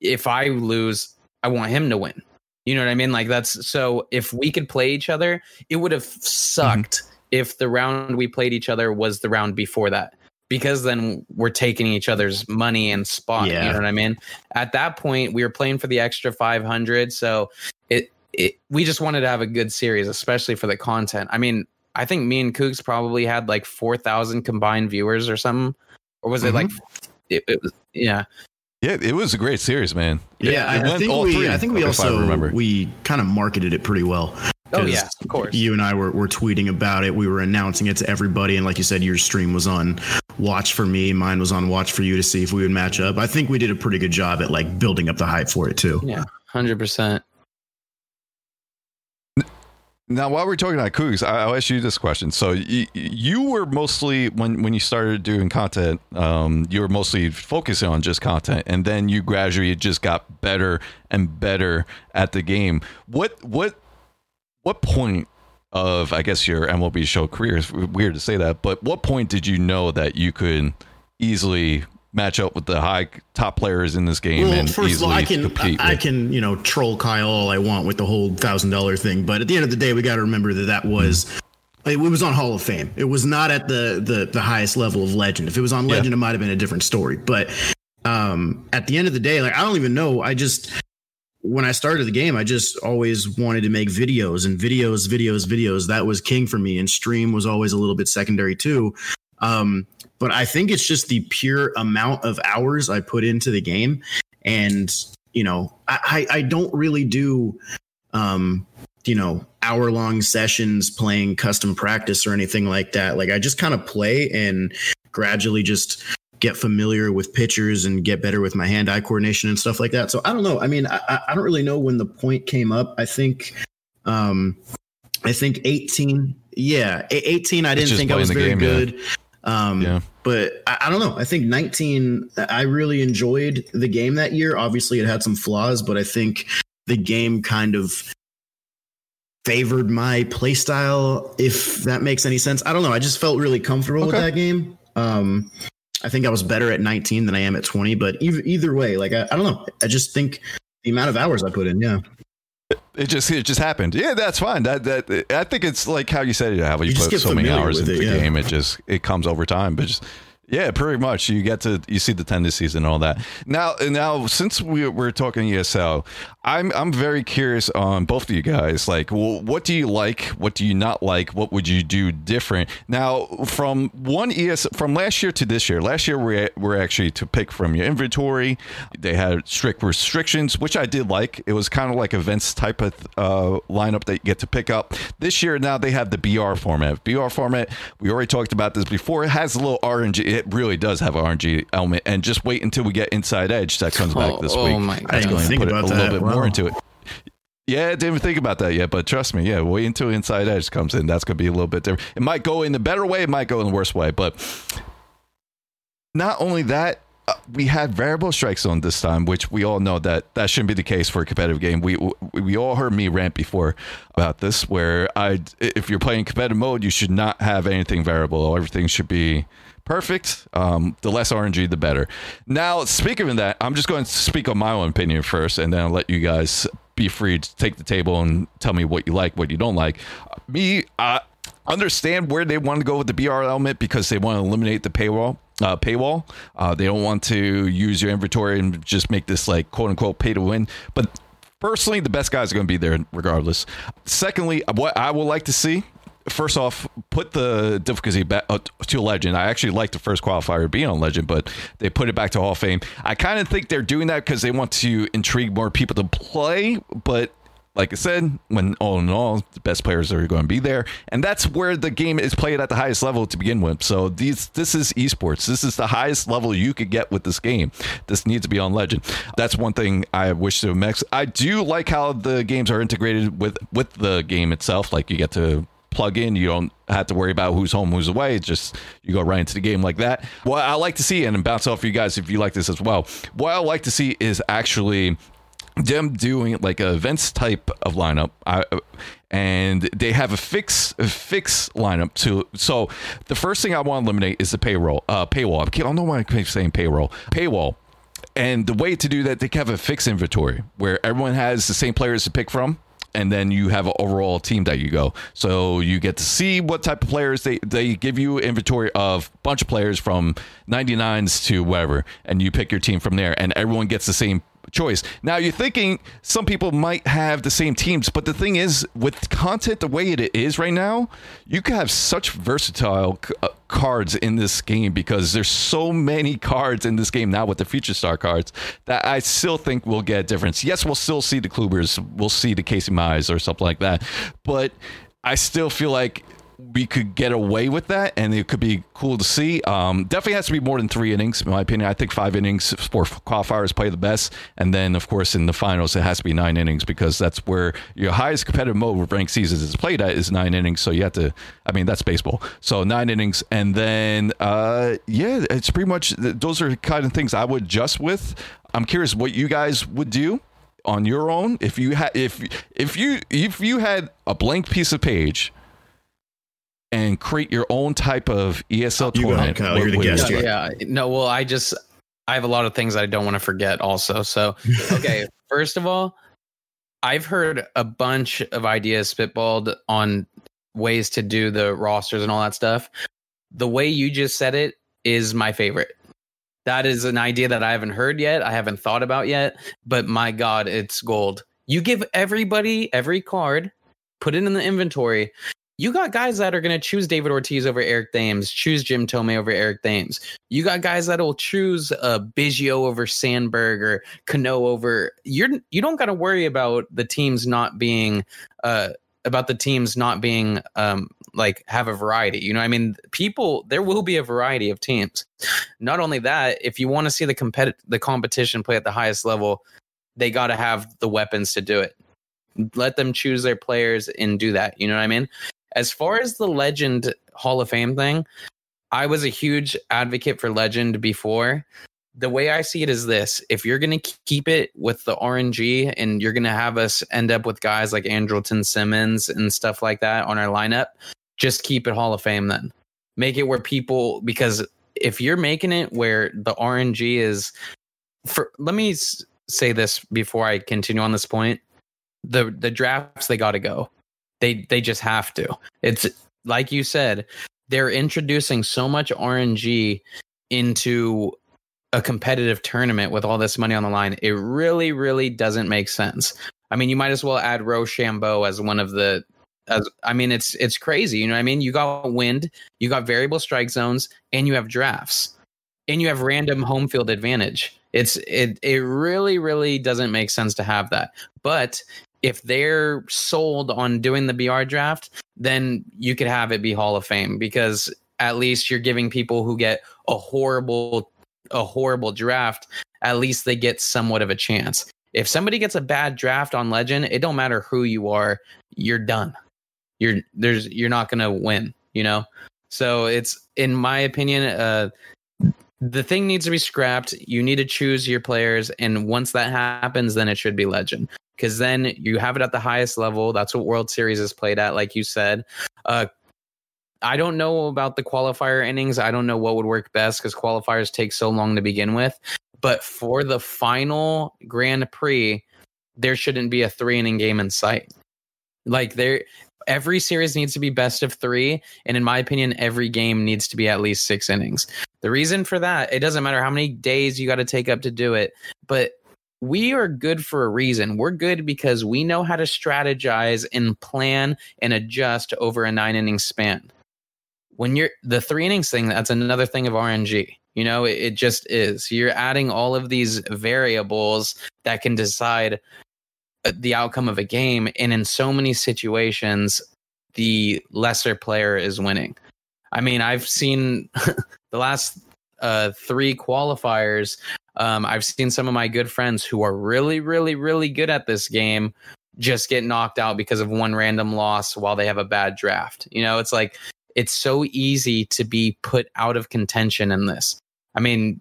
[SPEAKER 3] if I lose, I want him to win. You know what I mean? Like that's so if we could play each other, it would have mm-hmm. sucked if the round we played each other was the round before that. Because then we're taking each other's money and spot. You know what I mean? At that point, we were playing for the extra 500. So it, it, we just wanted to have a good series, especially for the content. I mean, I think me and Cougs probably had like 4,000 combined viewers or something. Or was it mm-hmm. like, it, it was, yeah.
[SPEAKER 1] Yeah, it was a great series, man.
[SPEAKER 2] Yeah,
[SPEAKER 1] it
[SPEAKER 2] I, I think
[SPEAKER 1] all
[SPEAKER 2] we
[SPEAKER 1] three,
[SPEAKER 2] I think we
[SPEAKER 1] if I
[SPEAKER 2] also
[SPEAKER 1] remember.
[SPEAKER 2] we kind of marketed it pretty well.
[SPEAKER 3] Oh,
[SPEAKER 2] 'Cause
[SPEAKER 3] yeah, of course.
[SPEAKER 2] You and I were, were tweeting about it. We were announcing it to everybody, and like you said, your stream was on watch for me. Mine was on watch for you to see if we would match up. I think we did a pretty good job at like building up the hype for it too.
[SPEAKER 3] Yeah, 100%.
[SPEAKER 1] Now, while we're talking about Cougs, I- I'll ask you this question. So, you, you were mostly when when you started doing content, um, you were mostly focusing on just content, and then you gradually just got better and better at the game. What what what point of I guess your MLB show career is weird to say that, but what point did you know that you could easily match up with the high top players in this game
[SPEAKER 2] Well,
[SPEAKER 1] and
[SPEAKER 2] first of
[SPEAKER 1] easily
[SPEAKER 2] all, I can
[SPEAKER 1] compete?
[SPEAKER 2] I
[SPEAKER 1] with-
[SPEAKER 2] can you know troll Kyle all I want with the whole thousand dollar thing, but at the end of the day, we got to remember that that was. It was on Hall of Fame. It was not at the the, the highest level of legend. If it was on
[SPEAKER 1] Yeah.
[SPEAKER 2] legend, it might have been a different story. But um, at the end of the day, like I don't even know. I just when I started the game, I just always wanted to make videos and videos, videos, videos. That was king for me, and stream was always a little bit secondary too. Um, but I think it's just the pure amount of hours I put into the game, and you know, I I, I don't really do, um, you know, hour long sessions playing custom practice or anything like that. Like I just kind of play and gradually just get familiar with pitchers and get better with my hand eye coordination and stuff like that. So I don't know. I mean, I, I- don't really know when the point came up. I think, um, I think 18. Yeah, 18. I didn't think I was very
[SPEAKER 1] game,
[SPEAKER 2] good. Um,
[SPEAKER 1] Yeah.
[SPEAKER 2] but I, I don't know. I think 19. I really enjoyed the game that year. Obviously, it had some flaws, but I think the game kind of favored my play style if that makes any sense i don't know i just felt really comfortable with that game um I think I was better at 19 than I am at 20. But either, either way, like I, I don't know. I just think the amount of hours I put in, yeah.
[SPEAKER 1] It just it just happened. Yeah, that's fine. That that I think it's like how you said it. How you,
[SPEAKER 2] You
[SPEAKER 1] put so many hours into
[SPEAKER 2] it,
[SPEAKER 1] the
[SPEAKER 2] yeah.
[SPEAKER 1] game. It just it comes over time. But just yeah, pretty much. You get to you see the tendencies and all that. Now now since we we're talking ESL, I'm I'm very curious on both of you guys. Like, well, what do you like? What do you not like? What would you do different? Now from one ES from last year to this year. Last year we were actually to pick from your inventory. They had strict restrictions, which I did like. It was kind of like events type of uh, lineup that you get to pick up. This year now they have the BR format. BR format. We already talked about this before. It has a little RNG. It really does have an RNG element. And just wait until we get Inside Edge that comes back
[SPEAKER 3] Oh,
[SPEAKER 1] this
[SPEAKER 3] oh
[SPEAKER 1] week.
[SPEAKER 3] my
[SPEAKER 2] I didn't
[SPEAKER 3] God.
[SPEAKER 2] think
[SPEAKER 1] put
[SPEAKER 2] about
[SPEAKER 1] a
[SPEAKER 2] that.
[SPEAKER 1] Bit more into it. Yeah, didn't even think about that yet, but trust me, yeah, wait until Inside Edge comes in. That's going to be a little bit different. It might go in the better way, it might go in the worse way, but not only that, uh, we had variable strike zone this time, which we all know that that shouldn't be the case for a competitive game. We, we all heard me rant before about this, where I if you're playing competitive mode, you should not have anything variable. Everything should be perfect. Um, the less RNG, the better. Now, speaking of that, I'm just going to speak on my own opinion first, and then I'll let you guys be free to take the table and tell me what you like, what you don't like. Me, I understand where they want to go with the BR element because they want to eliminate the paywall. Uh, paywall. Uh, they don't want to use your inventory and just make this like quote unquote pay to win. But personally, the best guys are going to be there regardless. Secondly, what I would like to see first off, put the difficulty back uh, to legend. I actually like the first qualifier being on legend, but they put it back to Hall of Fame. I kind of think they're doing that because they want to intrigue more people to play. But like I said, when all in all, the best players are going to be there, and that's where the game is played at the highest level to begin with. So these, this is esports. This is the highest level you could get with this game. This needs to be on legend. That's one thing I wish to mix. I do like how the games are integrated with with the game itself. Like you get to plug in. You don't have to worry about who's home, who's away. It's just you go right into the game like that. What I like to see, and bounce off you guys if you like this as well. What I like to see is actually them doing like events type of lineup. I, and they have a fix a fix lineup too. So the first thing I want to eliminate is the payroll uh, paywall. I don't know why I keep saying payroll paywall. And the way to do that, they have a fixed inventory where everyone has the same players to pick from and then you have an overall team that you go. So you get to see what type of players they they give you inventory of bunch of players from 99s to whatever, and you pick your team from there, and everyone gets the same choice. Now you're thinking some people might have the same teams, but the thing is, with content the way it is right now, you can have such versatile uh, cards in this game because there's so many cards in this game now with the future star cards that I still think we'll get a difference. Yes, we'll still see the Klubers, we'll see the Casey Mize or something like that, but I still feel like we could get away with that and it could be cool to see. Um, definitely has to be more than three innings, in my opinion. I think five innings for qualifiers play the best. And then, of course, in the finals, it has to be nine innings because that's where your highest competitive mode with ranked seasons is played at is nine innings. So you have to, I mean, that's baseball. So nine innings. And then, uh, yeah, it's pretty much, those are kind of things I would adjust with. I'm curious what you guys would do on your own if you had if if you if you had a blank piece of page and create your own type of ESL
[SPEAKER 2] You go,
[SPEAKER 1] tournament.
[SPEAKER 2] Kyle. You're the guest.
[SPEAKER 3] yeah, yeah. No, well, I just I have a lot of things I don't want to forget also. So, okay, first of all, I've heard a bunch of ideas spitballed on ways to do the rosters and all that stuff. The way you just said it is my favorite. That is an idea that I haven't heard yet. I haven't thought about yet, but my god, it's gold. You give everybody every card, put it in the inventory. You got guys that are going to choose David Ortiz over Eric Thames, choose Jim Thome over Eric Thames. You got guys that'll choose uh, Biggio over Sandberg or Cano over. You're you don't got to worry about the teams not being uh, about the teams not being um, like have a variety. You know, I mean, people there will be a variety of teams. Not only that, if you want to see the competi- the competition play at the highest level, they got to have the weapons to do it. Let them choose their players and do that. You know what I mean? As far as the Legend Hall of Fame thing, I was a huge advocate for Legend before. The way I see it is this if you're going to keep it with the RNG and you're going to have us end up with guys like Andrelton Simmons and stuff like that on our lineup, just keep it Hall of Fame then. Make it where people, because if you're making it where the RNG is for let me say this before I continue on this point. The the drafts they got to go. They they just have to. It's like you said, they're introducing so much RNG into a competitive tournament with all this money on the line. It really really doesn't make sense. I mean, you might as well add Rochambeau as one of the as I mean, it's it's crazy. You know what I mean? You got wind, you got variable strike zones, and you have drafts, and you have random home field advantage. It's it it really really doesn't make sense to have that. But if they're sold on doing the BR draft, then you could have it be Hall of Fame because at least you're giving people who get a horrible a horrible draft, at least they get somewhat of a chance. If somebody gets a bad draft on Legend, it don't matter who you are, you're done. You're there's you're not going to win, you know? So it's in my opinion uh the thing needs to be scrapped. You need to choose your players and once that happens then it should be Legend because then you have it at the highest level. That's what World Series is played at like you said. Uh I don't know about the qualifier innings. I don't know what would work best because qualifiers take so long to begin with. But for the final Grand Prix, there shouldn't be a three inning game in sight. Like there, every series needs to be best of three, and in my opinion, every game needs to be at least six innings. The reason for that, it doesn't matter how many days you got to take up to do it, but we are good for a reason. We're good because we know how to strategize and plan and adjust over a nine inning span when you're the three innings thing, that's another thing of RNG. You know, it, it, just is. You're adding all of these variables that can decide uh, the outcome of a game. And in so many situations, the lesser player is winning. I mean, I've seen the last uh, three qualifiers. Um, I've seen some of my good friends who are really, really, really good at this game just get knocked out because of one random loss while they have a bad draft. You know, it's like it's so easy to be put out of contention in this. I mean,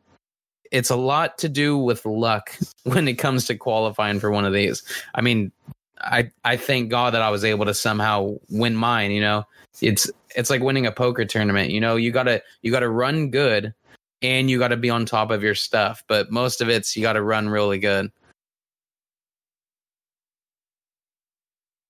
[SPEAKER 3] it's a lot to do with luck when it comes to qualifying for one of these. I mean, I I thank God that I was able to somehow win mine, you know. It's it's like winning a poker tournament, you know. You got to you got to run good and you got to be on top of your stuff, but most of it's you got to run really good.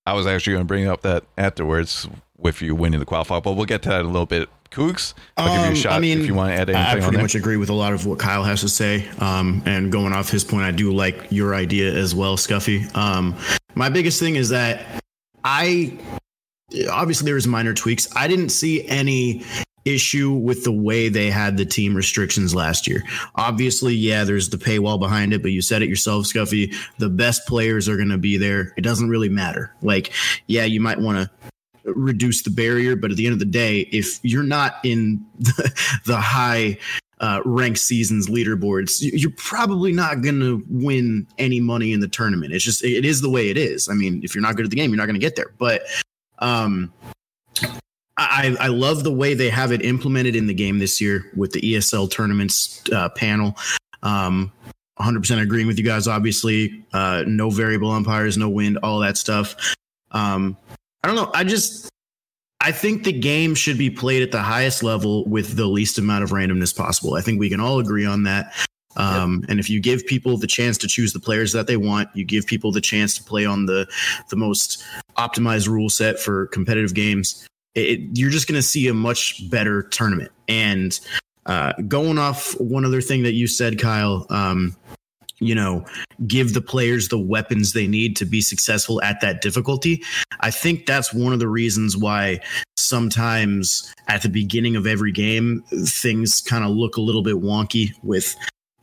[SPEAKER 1] I was actually going to bring up that afterwards with you winning the qualifier, but we'll get to that a little bit. Cougs, I'll give you a
[SPEAKER 2] Um,
[SPEAKER 1] shot
[SPEAKER 2] I mean,
[SPEAKER 1] if you want to add anything
[SPEAKER 2] I
[SPEAKER 1] on
[SPEAKER 2] pretty
[SPEAKER 1] there.
[SPEAKER 2] much agree with a lot of what Kyle has to say. Um, and going off his point, I do like your idea as well, Scuffy. Um, my biggest thing is that I obviously there was minor tweaks. I didn't see any issue with the way they had the team restrictions last year. Obviously, yeah, there's the paywall behind it, but you said it yourself, Scuffy. The best players are going to be there. It doesn't really matter. Like, yeah, you might want to reduce the barrier, but at the end of the day, if you're not in the, the high uh, ranked seasons leaderboards, you- you're probably not going to win any money in the tournament. It's just it is the way it is. I mean, if you're not good at the game, you're not going to get there. But um, I, I love the way they have it implemented in the game this year with the ESL tournaments uh, panel. Um, 100% agreeing with you guys. Obviously, uh, no variable umpires, no wind, all that stuff. Um, I don't know. I just I think the game should be played at the highest level with the least amount of randomness possible. I think we can all agree on that. Um, And if you give people the chance to choose the players that they want, you give people the chance to play on the the most optimized rule set for competitive games. It, you're just going to see a much better tournament. And uh, going off one other thing that you said, Kyle, um, you know, give the players the weapons they need to be successful at that difficulty. I think that's one of the reasons why sometimes at the beginning of every game, things kind of look a little bit wonky with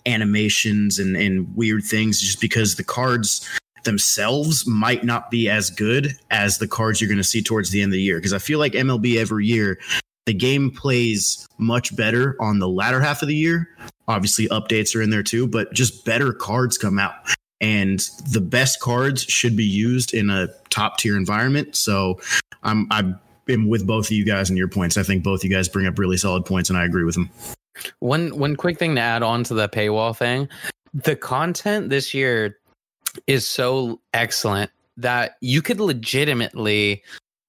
[SPEAKER 2] animations and, and weird things just because the cards themselves might not be as good as the cards you're going to see towards the end of the year. Because I feel like MLB every year, the game plays much better on the latter half of the year. Obviously, updates are in there too, but just better cards come out. And the best cards should be used in a top tier environment. So I'm I'm with both of you guys and your points. I think both you guys bring up really solid points, and I agree with them.
[SPEAKER 3] One one quick thing to add on to the paywall thing. The content this year is so excellent that you could legitimately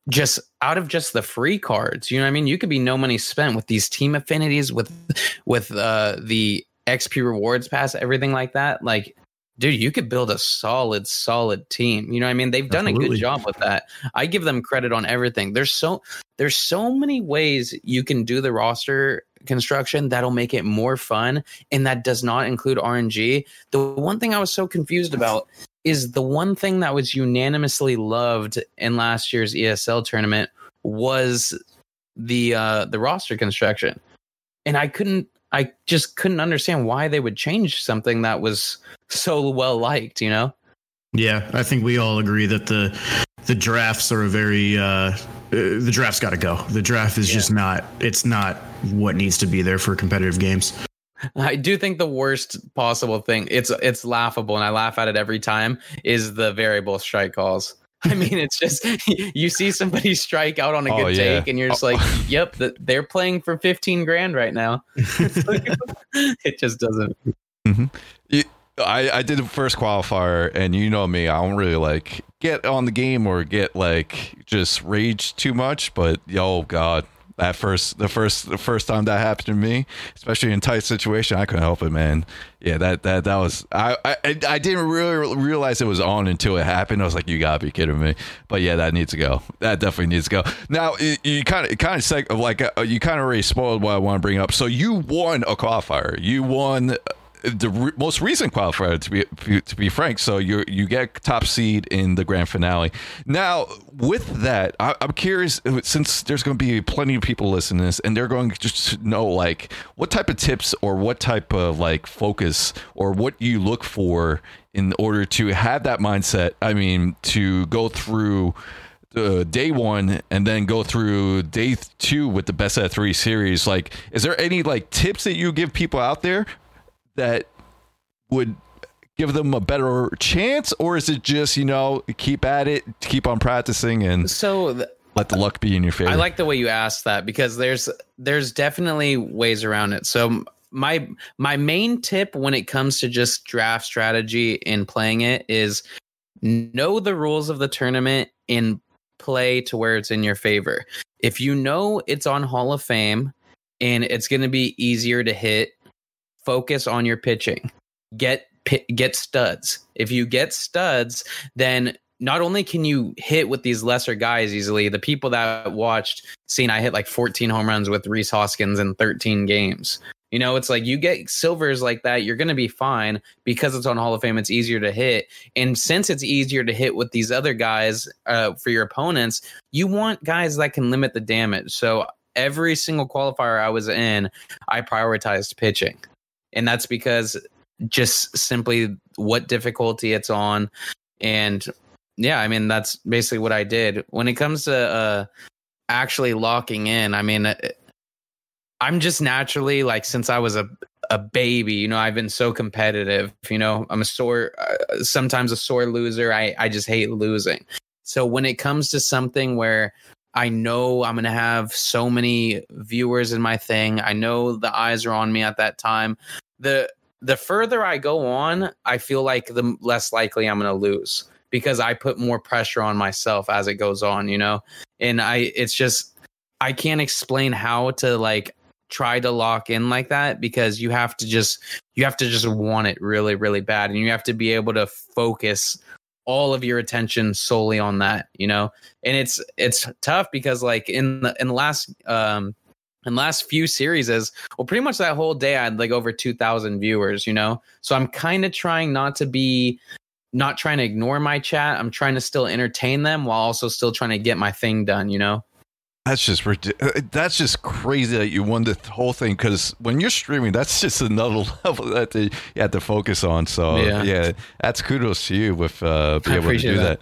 [SPEAKER 3] just out of just the free cards, you know what I mean? You could be no money spent with these team affinities, with with uh, the XP rewards pass, everything like that. Like, dude, you could build a solid, solid team. You know what I mean? They've done Absolutely. a good job with that. I give them credit on everything. There's so there's so many ways you can do the roster construction that'll make it more fun, and that does not include RNG. The one thing I was so confused about is the one thing that was unanimously loved in last year's ESL tournament was the uh the roster construction. And I couldn't I just couldn't understand why they would change something that was so well liked, you know?
[SPEAKER 2] Yeah, I think we all agree that the the drafts are a very uh, uh the draft's got to go. The draft is yeah. just not it's not what needs to be there for competitive games.
[SPEAKER 3] I do think the worst possible thing it's it's laughable and I laugh at it every time is the variable strike calls. I mean, it's just you see somebody strike out on a good oh, yeah. take, and you're just like, oh. "Yep, they're playing for fifteen grand right now." it just doesn't.
[SPEAKER 1] Mm-hmm. I I did the first qualifier, and you know me, I don't really like get on the game or get like just rage too much. But oh god, that first the first the first time that happened to me especially in tight situation i couldn't help it man. Yeah that that that was i i, I didn't really realize it was on until it happened. I was like you gotta be kidding me. But yeah that needs to go. That definitely needs to go. Now you kind of kind of seg- like uh, you kind of already spoiled what i want to bring up. So you won a qualifier. You won the re- most recent qualifier to be to be frank. So you you get top seed in the grand finale. Now with that I, am curious since there's going to be plenty of people listening to this and they're going to know like what type of tips or what type of like focus or what you look for in order to have that mindset i mean to go through uh, day one and then go through day two with the best of three series. Like is there any like tips that you give people out there that would give them a better chance or is it just you know keep at it keep on practicing and
[SPEAKER 3] so th-
[SPEAKER 1] let the luck be in your favor?
[SPEAKER 3] I like the way you asked that because there's there's definitely ways around it. So my my main tip when it comes to just draft strategy and playing it is know the rules of the tournament and play to where it's in your favor. If you know it's on hall of fame and it's going to be easier to hit focus on your pitching. Get get studs. If you get studs, then not only can you hit with these lesser guys easily, the people that watched seen I hit like 14 home runs with Rhys Hoskins in 13 games. You know, it's like you get silvers like that, you're going to be fine because it's on Hall of Fame. It's easier to hit. And since it's easier to hit with these other guys uh, for your opponents, you want guys that can limit the damage. So every single qualifier I was in, I prioritized pitching and that's because just simply what difficulty it's on. And yeah i mean that's basically what i did. When it comes to uh actually locking in i mean uh, i'm just naturally like since i was a a baby you know i've been so competitive you know i'm a sore uh, sometimes a sore loser. I i just hate losing. So when it comes to something where I know I'm going to have so many viewers in my thing. I know the eyes are on me at that time. The the further I go on, I feel like the less likely I'm going to lose because I put more pressure on myself as it goes on, you know? And I it's just I can't explain how to like try to lock in like that because you have to just you have to just want it really really bad and you have to be able to focus all of your attention solely on that, you know? And it's it's tough because like in the in the last um in last few series is well pretty much that whole day I had like over 2000 viewers, you know? So I'm kind of trying not to be not trying to ignore my chat. I'm trying to still entertain them while also still trying to get my thing done, you know?
[SPEAKER 1] That's just uh, that's just crazy that you won the whole thing because when you're streaming, that's just another level that you have to focus on. So yeah, yeah that's kudos to you with uh, being able to do that.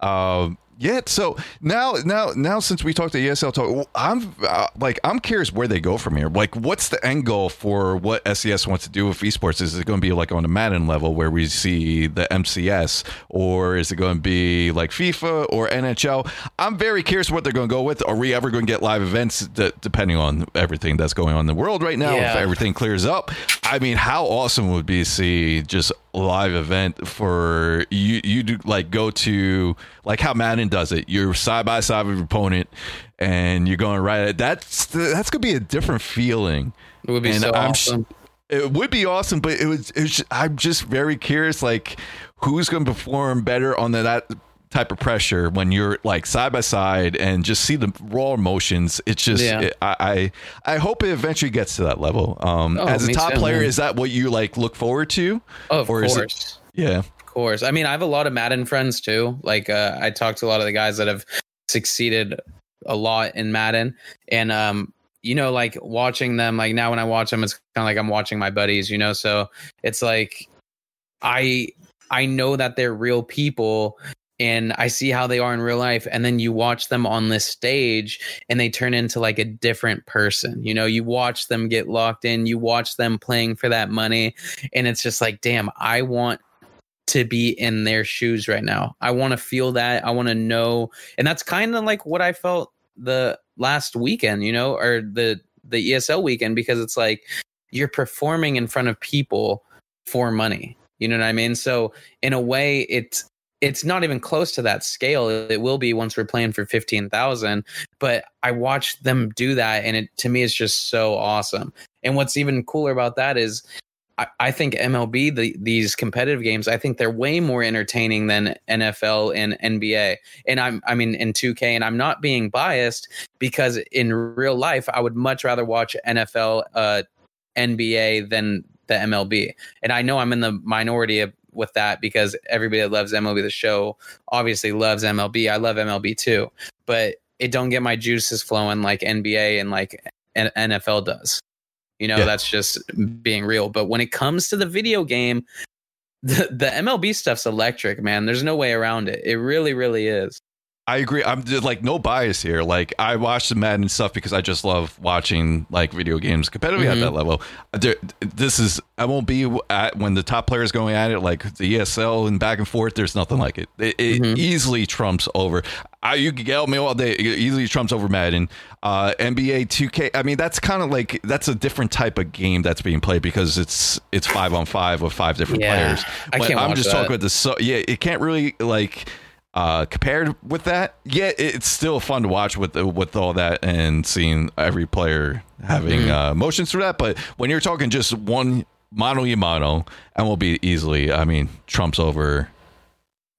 [SPEAKER 1] that. Um, yeah. So now, now, now, since we talked to ESL talk, I'm uh, like, I'm curious where they go from here. Like, what's the end goal for what SDS wants to do with esports? Is it going to be like on the Madden level where we see the MCS, or is it going to be like FIFA or NHL? I'm very curious what they're going to go with. Are we ever going to get live events? depending on everything that's going on in the world right now, yeah. if everything clears up. I mean, how awesome would be to see just live event for you you do like go to like how Madden does it. You're side by side with your opponent and you're going right at that's that's gonna be a different feeling.
[SPEAKER 3] It would be
[SPEAKER 1] And
[SPEAKER 3] so
[SPEAKER 1] I'm
[SPEAKER 3] awesome.
[SPEAKER 1] It would be awesome, but it was, it was I'm just very curious, like who's going to perform better on the, that type of pressure when you're like side by side and just see the raw emotions. It's just,
[SPEAKER 3] Yeah.
[SPEAKER 1] it- I, I, I hope it eventually gets to that level. Um,
[SPEAKER 3] Oh,
[SPEAKER 1] as a top player,
[SPEAKER 3] man.
[SPEAKER 1] is that what you like look forward to?
[SPEAKER 3] Oh, of
[SPEAKER 1] or is it-
[SPEAKER 3] course.
[SPEAKER 1] Yeah,
[SPEAKER 3] Of course. I mean, I have a lot of Madden friends too. Like, uh, I talked to a lot of the guys that have succeeded a lot in Madden, and um, you know, like watching them. Like now, when I watch them, it's kind of like I'm watching my buddies. You know, so it's like I I know that they're real people. And I see how they are in real life. And then you watch them on this stage and they turn into like a different person. You know, you watch them get locked in, you watch them playing for that money. And it's just like, damn, I want to be in their shoes right now. I want to feel that. I want to know. And that's kind of like what I felt the last weekend, you know, or the the ESL weekend because it's like you're performing in front of people for money. You know what I mean? So in a way it's it's not even close to that scale. It will be once we're playing for 15,000, but I watched them do that and it to me it's just so awesome. And what's even cooler about that is I, I think MLB, the, these competitive games, I think they're way more entertaining than NFL and NBA. And I'm, I mean, in 2K, and I'm not being biased because in real life, I would much rather watch NFL, uh, NBA than the MLB. And I know I'm in the minority of, with that because everybody that loves MLB the show obviously loves MLB. I love MLB too, but it don't get my juices flowing like NBA and like NFL does. You know,
[SPEAKER 1] Yeah.
[SPEAKER 3] that's just being real. But when it comes to the video game, the, the MLB stuff's electric, man. There's no way around it. It really, really is.
[SPEAKER 1] I agree. I'm just like no bias here. Like I watch the Madden stuff because I just love watching like video games competitively at
[SPEAKER 3] Mhm.
[SPEAKER 1] that level. There, this is I won't be at when the top players going at it like the ESL and back and forth. There's nothing like it. It, it
[SPEAKER 3] Mhm.
[SPEAKER 1] easily trumps over. I, you can yell at me all day. It easily trumps over Madden. Uh, NBA 2K. I mean, that's kind of like that's a different type of game that's being played because it's it's five on five with five different
[SPEAKER 3] Yeah,
[SPEAKER 1] players.
[SPEAKER 3] I can't
[SPEAKER 1] I'm just
[SPEAKER 3] that.
[SPEAKER 1] talking about the so yeah. It can't really like uh compared with that yeah it's still fun to watch with with all that and seeing every player having
[SPEAKER 3] Mhm.
[SPEAKER 1] uh motions through that but when you're talking just one mono y mono and will be easily i mean trumps over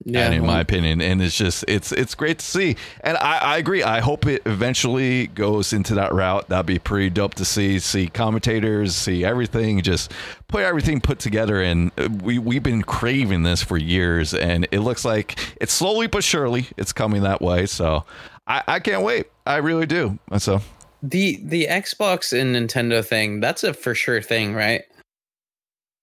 [SPEAKER 1] and in my opinion and it's just it's it's great to see. And I, I agree. I hope it eventually goes into that route. That'd be pretty dope to see see commentators see everything just put everything put together. And we we've been craving this for years and it looks like it's slowly but surely it's coming that way. So i i can't wait. I really do. So
[SPEAKER 3] the the Xbox and Nintendo thing, that's a for sure thing, right?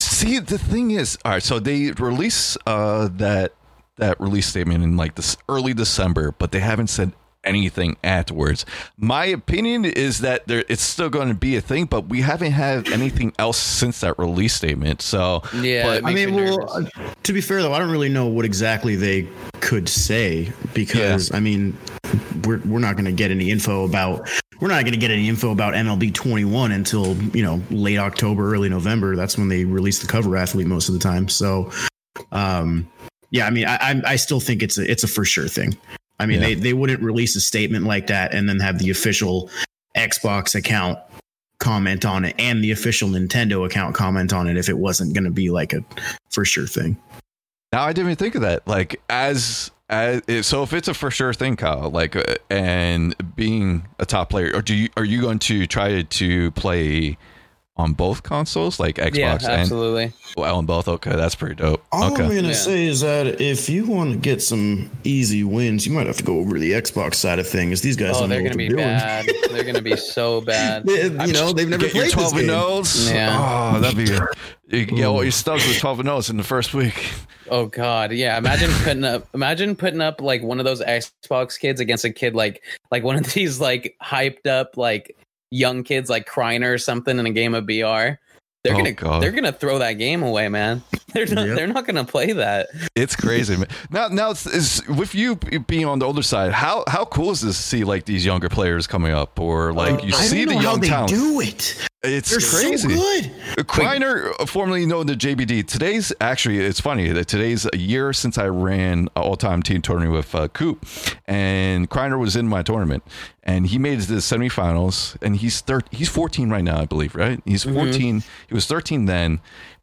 [SPEAKER 1] See, the thing is, all right. So they release uh, that that release statement in like this early December, but they haven't said anything afterwards. My opinion is that there it's still going to be a thing, but we haven't had anything else since that release statement. So
[SPEAKER 3] Yeah.
[SPEAKER 1] But-
[SPEAKER 2] I mean,
[SPEAKER 3] me
[SPEAKER 2] well, uh, to be fair though, I don't really know what exactly they could say because I mean, we're we're not going to get any info about we're not going to get any info about MLB 21 until you know late October, early November. That's when they release the cover athlete most of the time. So, um, yeah, I mean, I I, I still think it's a it's a for sure thing. I mean,
[SPEAKER 1] Yeah.
[SPEAKER 2] they they wouldn't release a statement like that and then have the official Xbox account comment on it and the official Nintendo account comment on it if it wasn't going to be like a for sure thing.
[SPEAKER 1] now I didn't even think of that. Like as as so, if it's a for sure thing, Kyle, like uh, and being a top player, or do you are you going to try to play? On both consoles, like Xbox
[SPEAKER 3] yeah,
[SPEAKER 1] and
[SPEAKER 3] absolutely.
[SPEAKER 1] well, on both. Okay, that's pretty dope.
[SPEAKER 2] All
[SPEAKER 1] okay,
[SPEAKER 2] I'm gonna
[SPEAKER 3] Yeah.
[SPEAKER 2] say is that if you want to get some easy wins, you might have to go over to the Xbox side of things. These guys
[SPEAKER 3] Oh,
[SPEAKER 2] don't
[SPEAKER 3] they're
[SPEAKER 2] what
[SPEAKER 3] gonna be
[SPEAKER 2] they're doing.
[SPEAKER 3] bad. they're gonna be so bad.
[SPEAKER 2] They- you know, they've never
[SPEAKER 1] get your
[SPEAKER 2] played
[SPEAKER 1] 12
[SPEAKER 2] this
[SPEAKER 1] and
[SPEAKER 2] game.
[SPEAKER 1] no's.
[SPEAKER 3] Yeah.
[SPEAKER 1] Oh, that'd be good. You can get all your stubs with 12 and no's in the first week.
[SPEAKER 3] Oh God, yeah. Imagine putting up, imagine putting up like one of those Xbox kids against a kid like, like one of these like hyped up like young kids like Kreiner or something in a game of BR. They're
[SPEAKER 1] Oh,
[SPEAKER 3] gonna,
[SPEAKER 1] God.
[SPEAKER 3] they're gonna throw that game away, man. They're not,
[SPEAKER 2] Yep.
[SPEAKER 3] they're not gonna play that.
[SPEAKER 1] It's crazy, man. Now, now it's, it's with you being on the older side. How how cool is this to see like these younger players coming up, or like uh, you
[SPEAKER 2] I
[SPEAKER 1] see
[SPEAKER 2] don't
[SPEAKER 1] the
[SPEAKER 2] know how
[SPEAKER 1] young
[SPEAKER 2] they
[SPEAKER 1] talent?
[SPEAKER 2] do it.
[SPEAKER 1] It's
[SPEAKER 2] They're so
[SPEAKER 1] crazy.
[SPEAKER 2] good.
[SPEAKER 1] Kreiner, uh, formerly known to JBD, today's actually, it's funny that today's a year since I ran all time team tournament with uh, Coop, and Kreiner was in my tournament, and he made it to the semifinals, and he's thir- he's 14 right now, I believe, right? He's 14. He was 13 then.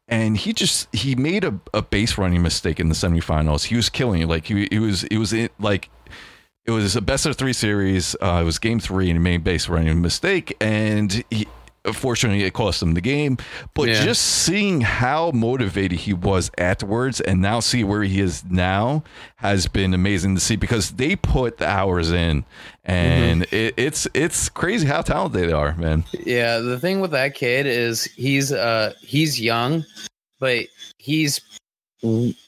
[SPEAKER 1] And he just he made a, a base running mistake in the semifinals. He was killing it. Like he, he was it was in, like it was a best of three series. Uh, it was game three, and he made base running mistake, and he, unfortunately, it cost him the game. But
[SPEAKER 3] Yeah.
[SPEAKER 1] just seeing how motivated he was afterwards, and now see where he is now, has been amazing to see because they put the hours in, and it, it's it's crazy how talented they are, man.
[SPEAKER 3] Yeah, the thing with that kid is he's uh he's young, but he's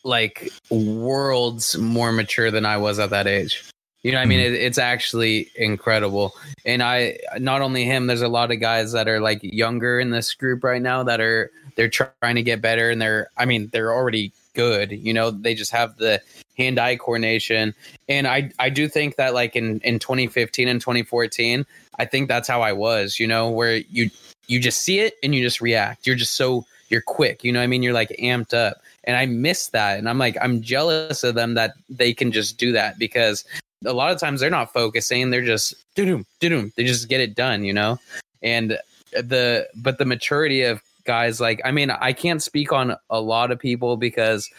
[SPEAKER 3] like worlds more mature than I was at that age. You know, I mean, mm-hmm. it, it's actually incredible. And I not only him, there's a lot of guys that are like younger in this group right now that are they're trying to get better, and they're I mean they're already good. You know, they just have the hand eye coordination, and I I do think that like in in 2015 and 2014. I think that's how I was, you know, where you you just see it and you just react. You're just so you're quick, you know what I mean? You're like amped up. And I miss that. And I'm like, I'm jealous of them that they can just do that because a lot of times they're not focusing. They're just doo doo They just get it done, you know? And the but the maturity of guys like I mean, I can't speak on a lot of people because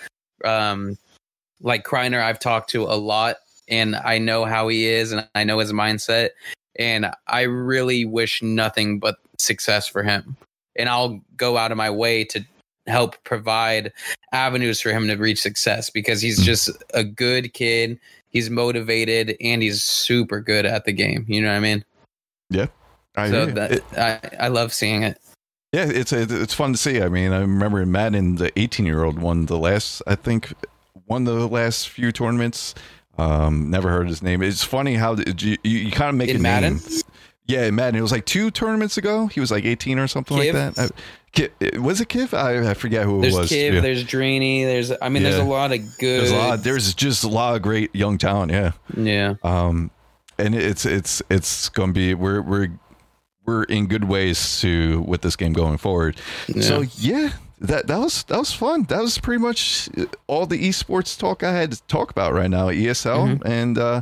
[SPEAKER 3] um like Kreiner I've talked to a lot and I know how he is and I know his mindset and I really wish nothing but success for him. And I'll go out of my way to help provide avenues for him to reach success because he's just a good kid. He's motivated and he's super good at the game. You know what I mean? Yeah.
[SPEAKER 1] I
[SPEAKER 3] so that
[SPEAKER 1] It-
[SPEAKER 3] I, I love seeing it.
[SPEAKER 1] Yeah, it's it's fun to see. I mean, I remember in Madden, the 18 year old won the last, I think, won the last few tournaments. Um, never heard his name. It's funny how you, you, you kind of make
[SPEAKER 3] In
[SPEAKER 1] a
[SPEAKER 3] Madden?
[SPEAKER 1] name. Yeah, Madden. It was like two tournaments ago. He was like 18 or something
[SPEAKER 3] Kiv?
[SPEAKER 1] like that. Was it Kiv? I, I forget who
[SPEAKER 3] There's
[SPEAKER 1] it was.
[SPEAKER 3] Kiv,
[SPEAKER 1] Yeah.
[SPEAKER 3] there's Dreeny, there's I mean, there's a lot of good.
[SPEAKER 1] There's a lot. There's just a lot of great young talent. Yeah.
[SPEAKER 3] yeah,
[SPEAKER 1] Um, and it's it's it's gonna be we're we're we're in good ways to with this game going forward. So yeah, that that was that was fun. That was pretty much all the esports talk I had to talk about right now. ESL and uh,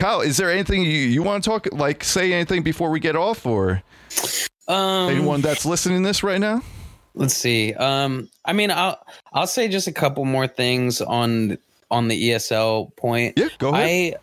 [SPEAKER 1] Kyle, is there anything you you want to talk like say anything before we get off or
[SPEAKER 3] um,
[SPEAKER 1] anyone that's listening to this right now?
[SPEAKER 3] Let's see. Um, I mean, I'll I'll say just a couple more things on on the ESL point.
[SPEAKER 1] Yeah, go ahead.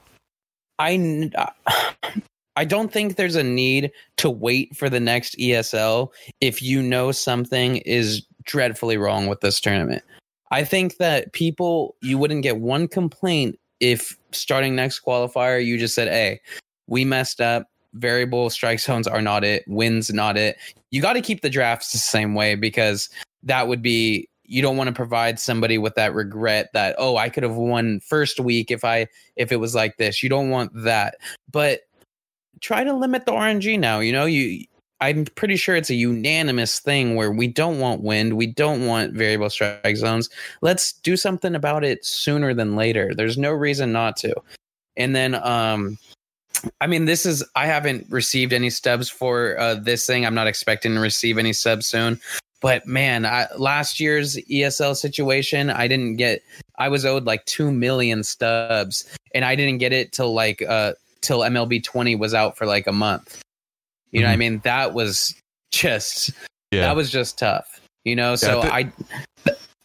[SPEAKER 3] I I I don't think there's a need to wait for the next ESL if you know something is dreadfully wrong with this tournament. I think that people you wouldn't get one complaint if starting next qualifier you just said, "Hey, we messed up. Variable strike zones are not it. Wins not it." You got to keep the drafts the same way because that would be you don't want to provide somebody with that regret that oh I could have won first week if I if it was like this. You don't want that. But try to limit the RNG now. You know, you I'm pretty sure it's a unanimous thing where we don't want wind, we don't want variable strike zones. Let's do something about it sooner than later. There's no reason not to. And then um I mean this is I haven't received any stubs for uh this thing. I'm not expecting to receive any subs soon. But man, I, last year's ESL situation, I didn't get I was owed like 2 million stubs and I didn't get it till like uh till MLB 20 was out for like a month. You know what I mean? That was just
[SPEAKER 1] Yeah.
[SPEAKER 3] that was just tough. You know, so
[SPEAKER 1] thi-
[SPEAKER 3] I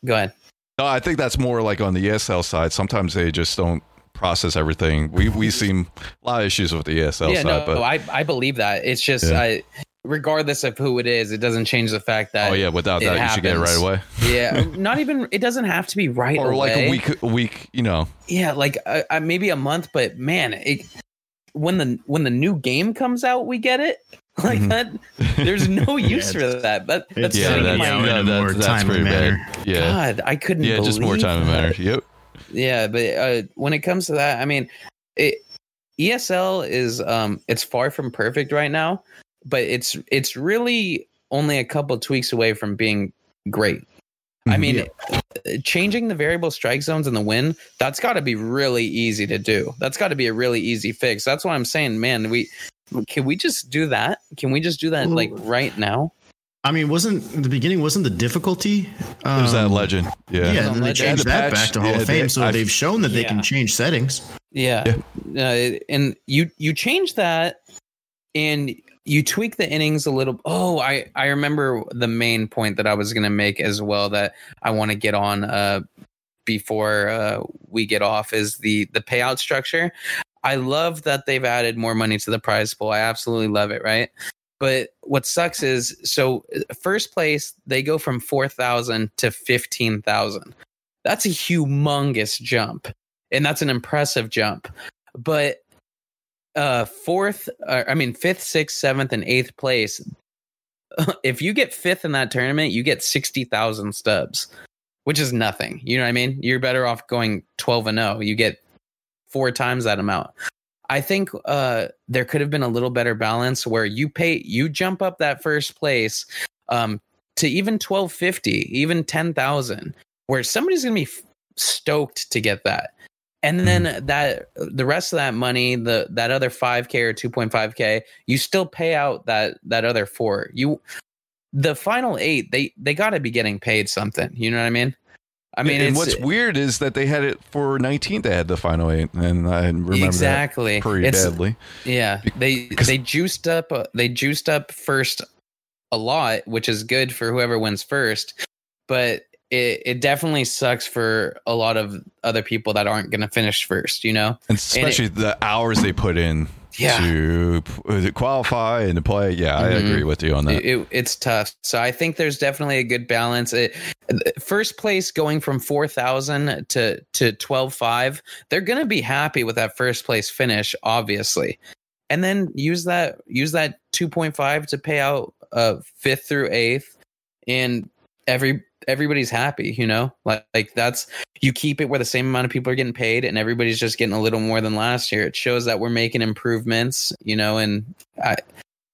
[SPEAKER 3] go ahead.
[SPEAKER 1] No, I think that's more like on the ESL side. Sometimes they just don't process everything. We we seen a lot of issues with the ESL
[SPEAKER 3] yeah,
[SPEAKER 1] side,
[SPEAKER 3] no,
[SPEAKER 1] but
[SPEAKER 3] I I believe that. It's just
[SPEAKER 1] Yeah.
[SPEAKER 3] I regardless of who it is, it doesn't change the fact that
[SPEAKER 1] oh yeah, without
[SPEAKER 3] it
[SPEAKER 1] that you should get it right away.
[SPEAKER 3] yeah, not even it doesn't have to be right
[SPEAKER 1] Or like a week a week, you know.
[SPEAKER 3] yeah like uh, uh, maybe a month but man it, when the when the new game comes out we get it like
[SPEAKER 1] Mhm.
[SPEAKER 3] that there's no
[SPEAKER 2] Yeah,
[SPEAKER 3] use for that that that's
[SPEAKER 2] it's
[SPEAKER 1] Yeah,
[SPEAKER 3] sitting in
[SPEAKER 2] gotta
[SPEAKER 1] that's,
[SPEAKER 2] be
[SPEAKER 3] my
[SPEAKER 2] out in a
[SPEAKER 1] yeah,
[SPEAKER 2] more
[SPEAKER 1] that's, that's pretty
[SPEAKER 2] manner.
[SPEAKER 1] bad. Yeah.
[SPEAKER 3] god i couldn't
[SPEAKER 1] Yeah, just more time and
[SPEAKER 3] that.
[SPEAKER 1] matter. Yep.
[SPEAKER 3] Yeah but uh when it comes to that i mean it esl is um it's far from perfect right now but it's it's really only a couple tweaks away from being great I
[SPEAKER 1] Mhm.
[SPEAKER 3] mean, uh, changing the variable strike zones in the win, that's got to be really easy to do. That's got to be a really easy fix. That's why I'm saying, man, we can we just do that? Can we just do that like right now?
[SPEAKER 2] I mean, wasn't the beginning? Wasn't the difficulty?
[SPEAKER 1] Um, it was that legend. Yeah,
[SPEAKER 2] Yeah, and then they
[SPEAKER 3] Legend.
[SPEAKER 2] changed
[SPEAKER 1] The
[SPEAKER 2] that
[SPEAKER 1] patch,
[SPEAKER 2] back to Hall
[SPEAKER 1] yeah,
[SPEAKER 2] of Fame.
[SPEAKER 1] they-
[SPEAKER 2] so
[SPEAKER 1] I-
[SPEAKER 2] they've shown that they can change settings.
[SPEAKER 4] Yeah. Uh, and you you change that and you tweak the innings a little.
[SPEAKER 3] Oh, I I remember the main point that I was going to make as well that I want to get on uh before uh, we get off is the the payout structure. I love that they've added more money to the prize pool. I absolutely love it, right? But what sucks is so uh, first place they go from 4,000 to 15,000. That's a humongous jump. And that's an impressive jump. But uh fourth uh, I mean 5th, 6th, 7th and 8th place if you get 5th in that tournament, you get 60,000 stubs, which is nothing. You know what I mean? You're better off going 12 and 0. You get four times that amount. I think uh, there could have been a little better balance where you pay, you jump up that first place um, to even 1250, even 10,000, where somebody's going to be f- stoked to get that. And then that the rest of that money, the that other 5k or 2.5k, you still pay out that that other four. You the final 8, they they got to be getting paid something. You know what I mean? I mean,
[SPEAKER 1] and what's weird is that they had it for 19th. They had the final eight, and I remember
[SPEAKER 3] exactly
[SPEAKER 1] pretty
[SPEAKER 3] It's-
[SPEAKER 1] badly.
[SPEAKER 3] Yeah, they
[SPEAKER 1] Because-
[SPEAKER 3] they juiced up uh, they juiced up first a lot, which is good for whoever wins first. But it it definitely sucks for a lot of other people that aren't going to finish first. You know?
[SPEAKER 1] And especially the hours they put in
[SPEAKER 3] Yeah.
[SPEAKER 1] to qualify and to play. Yeah, I
[SPEAKER 3] Mhm.
[SPEAKER 1] agree with you on that.
[SPEAKER 3] It, it- it's tough. So I think there's definitely a good balance. It, first place going from 4,000 to to 12.5, they're going to be happy with that first place finish, obviously. And then use that use that 2.5 to pay out uh, fifth through eighth, and every everybody's happy. You know, like like that's you keep it where the same amount of people are getting paid, and everybody's just getting a little more than last year. It shows that we're making improvements. You know, and I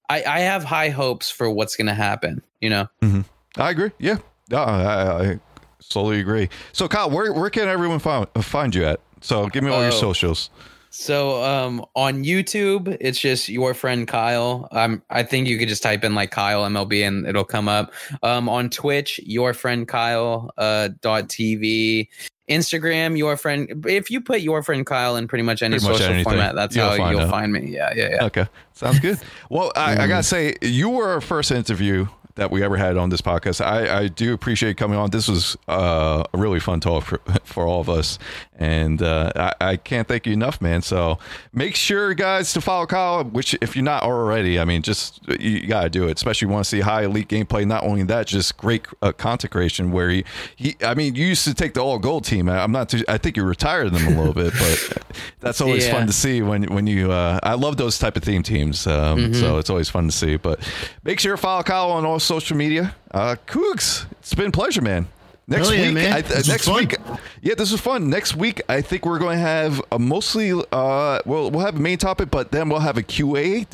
[SPEAKER 3] I, I have high hopes for what's going to happen. You know, mm-hmm.
[SPEAKER 1] I agree. Yeah, no, I, I solely agree. So, Kyle, where where can everyone find find you at? So, give me all your
[SPEAKER 3] Oh.
[SPEAKER 1] socials.
[SPEAKER 3] So um, on YouTube, it's just your friend Kyle. Um, I think you could just type in like Kyle MLB and it'll come up. Um, on Twitch, your friend Kyle uh, dot TV. Instagram, your friend. If you put your friend Kyle in pretty much any
[SPEAKER 1] Pretty much
[SPEAKER 3] social
[SPEAKER 1] anything.
[SPEAKER 3] format, that's
[SPEAKER 1] You'll
[SPEAKER 3] how
[SPEAKER 1] find
[SPEAKER 3] you'll
[SPEAKER 1] out.
[SPEAKER 3] find me. Yeah, yeah, yeah.
[SPEAKER 1] Okay, sounds good. Well, I, I
[SPEAKER 3] Mm.
[SPEAKER 1] gotta say, you were our first interview that we ever had on this podcast. I, I do appreciate coming on. This was uh, a really fun talk for, for all of us, and uh, I, I can't thank you enough, man. So make sure, guys, to follow Kyle. Which, if you're not already, I mean, just you gotta do it. Especially you want to see high elite gameplay. Not only that, just great uh, content creation. Where he, he, I mean, you used to take the all gold team. I- I'm not. Too, I think you retired them a little bit, but that's always
[SPEAKER 3] Yeah.
[SPEAKER 1] fun to see when when you. Uh, I love those type of theme teams. Um,
[SPEAKER 3] Mm-hmm.
[SPEAKER 1] So it's always fun to see. But make sure to follow Kyle on all social media. Uh, Cougs, it's been a pleasure, man. Next
[SPEAKER 2] Hell
[SPEAKER 1] week,
[SPEAKER 2] This
[SPEAKER 1] next week, yeah, this was fun. Next week, I think we're going to have a mostly. Uh, well, we'll have a main topic, but then we'll have a QA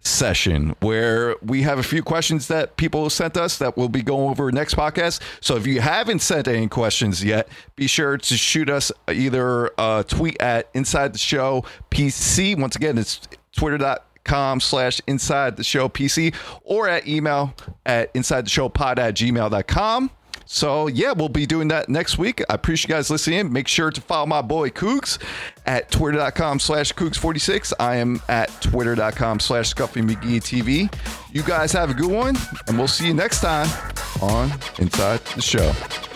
[SPEAKER 1] session where we have a few questions that people sent us that we'll be going over next podcast. So if you haven't sent any questions yet, be sure to shoot us either a tweet at Inside the Show PC. Once again, it's twitter.com slash inside the show PC or at email at inside the show pod at gmail.com. So yeah, we'll be doing that next week. I appreciate you guys listening. Make sure to follow my boy Cougs at twitter.com slash Cougs46. I am at twitter.com slash Scuffy McGee TV. You guys have a good one, and we'll see you next time on Inside the Show.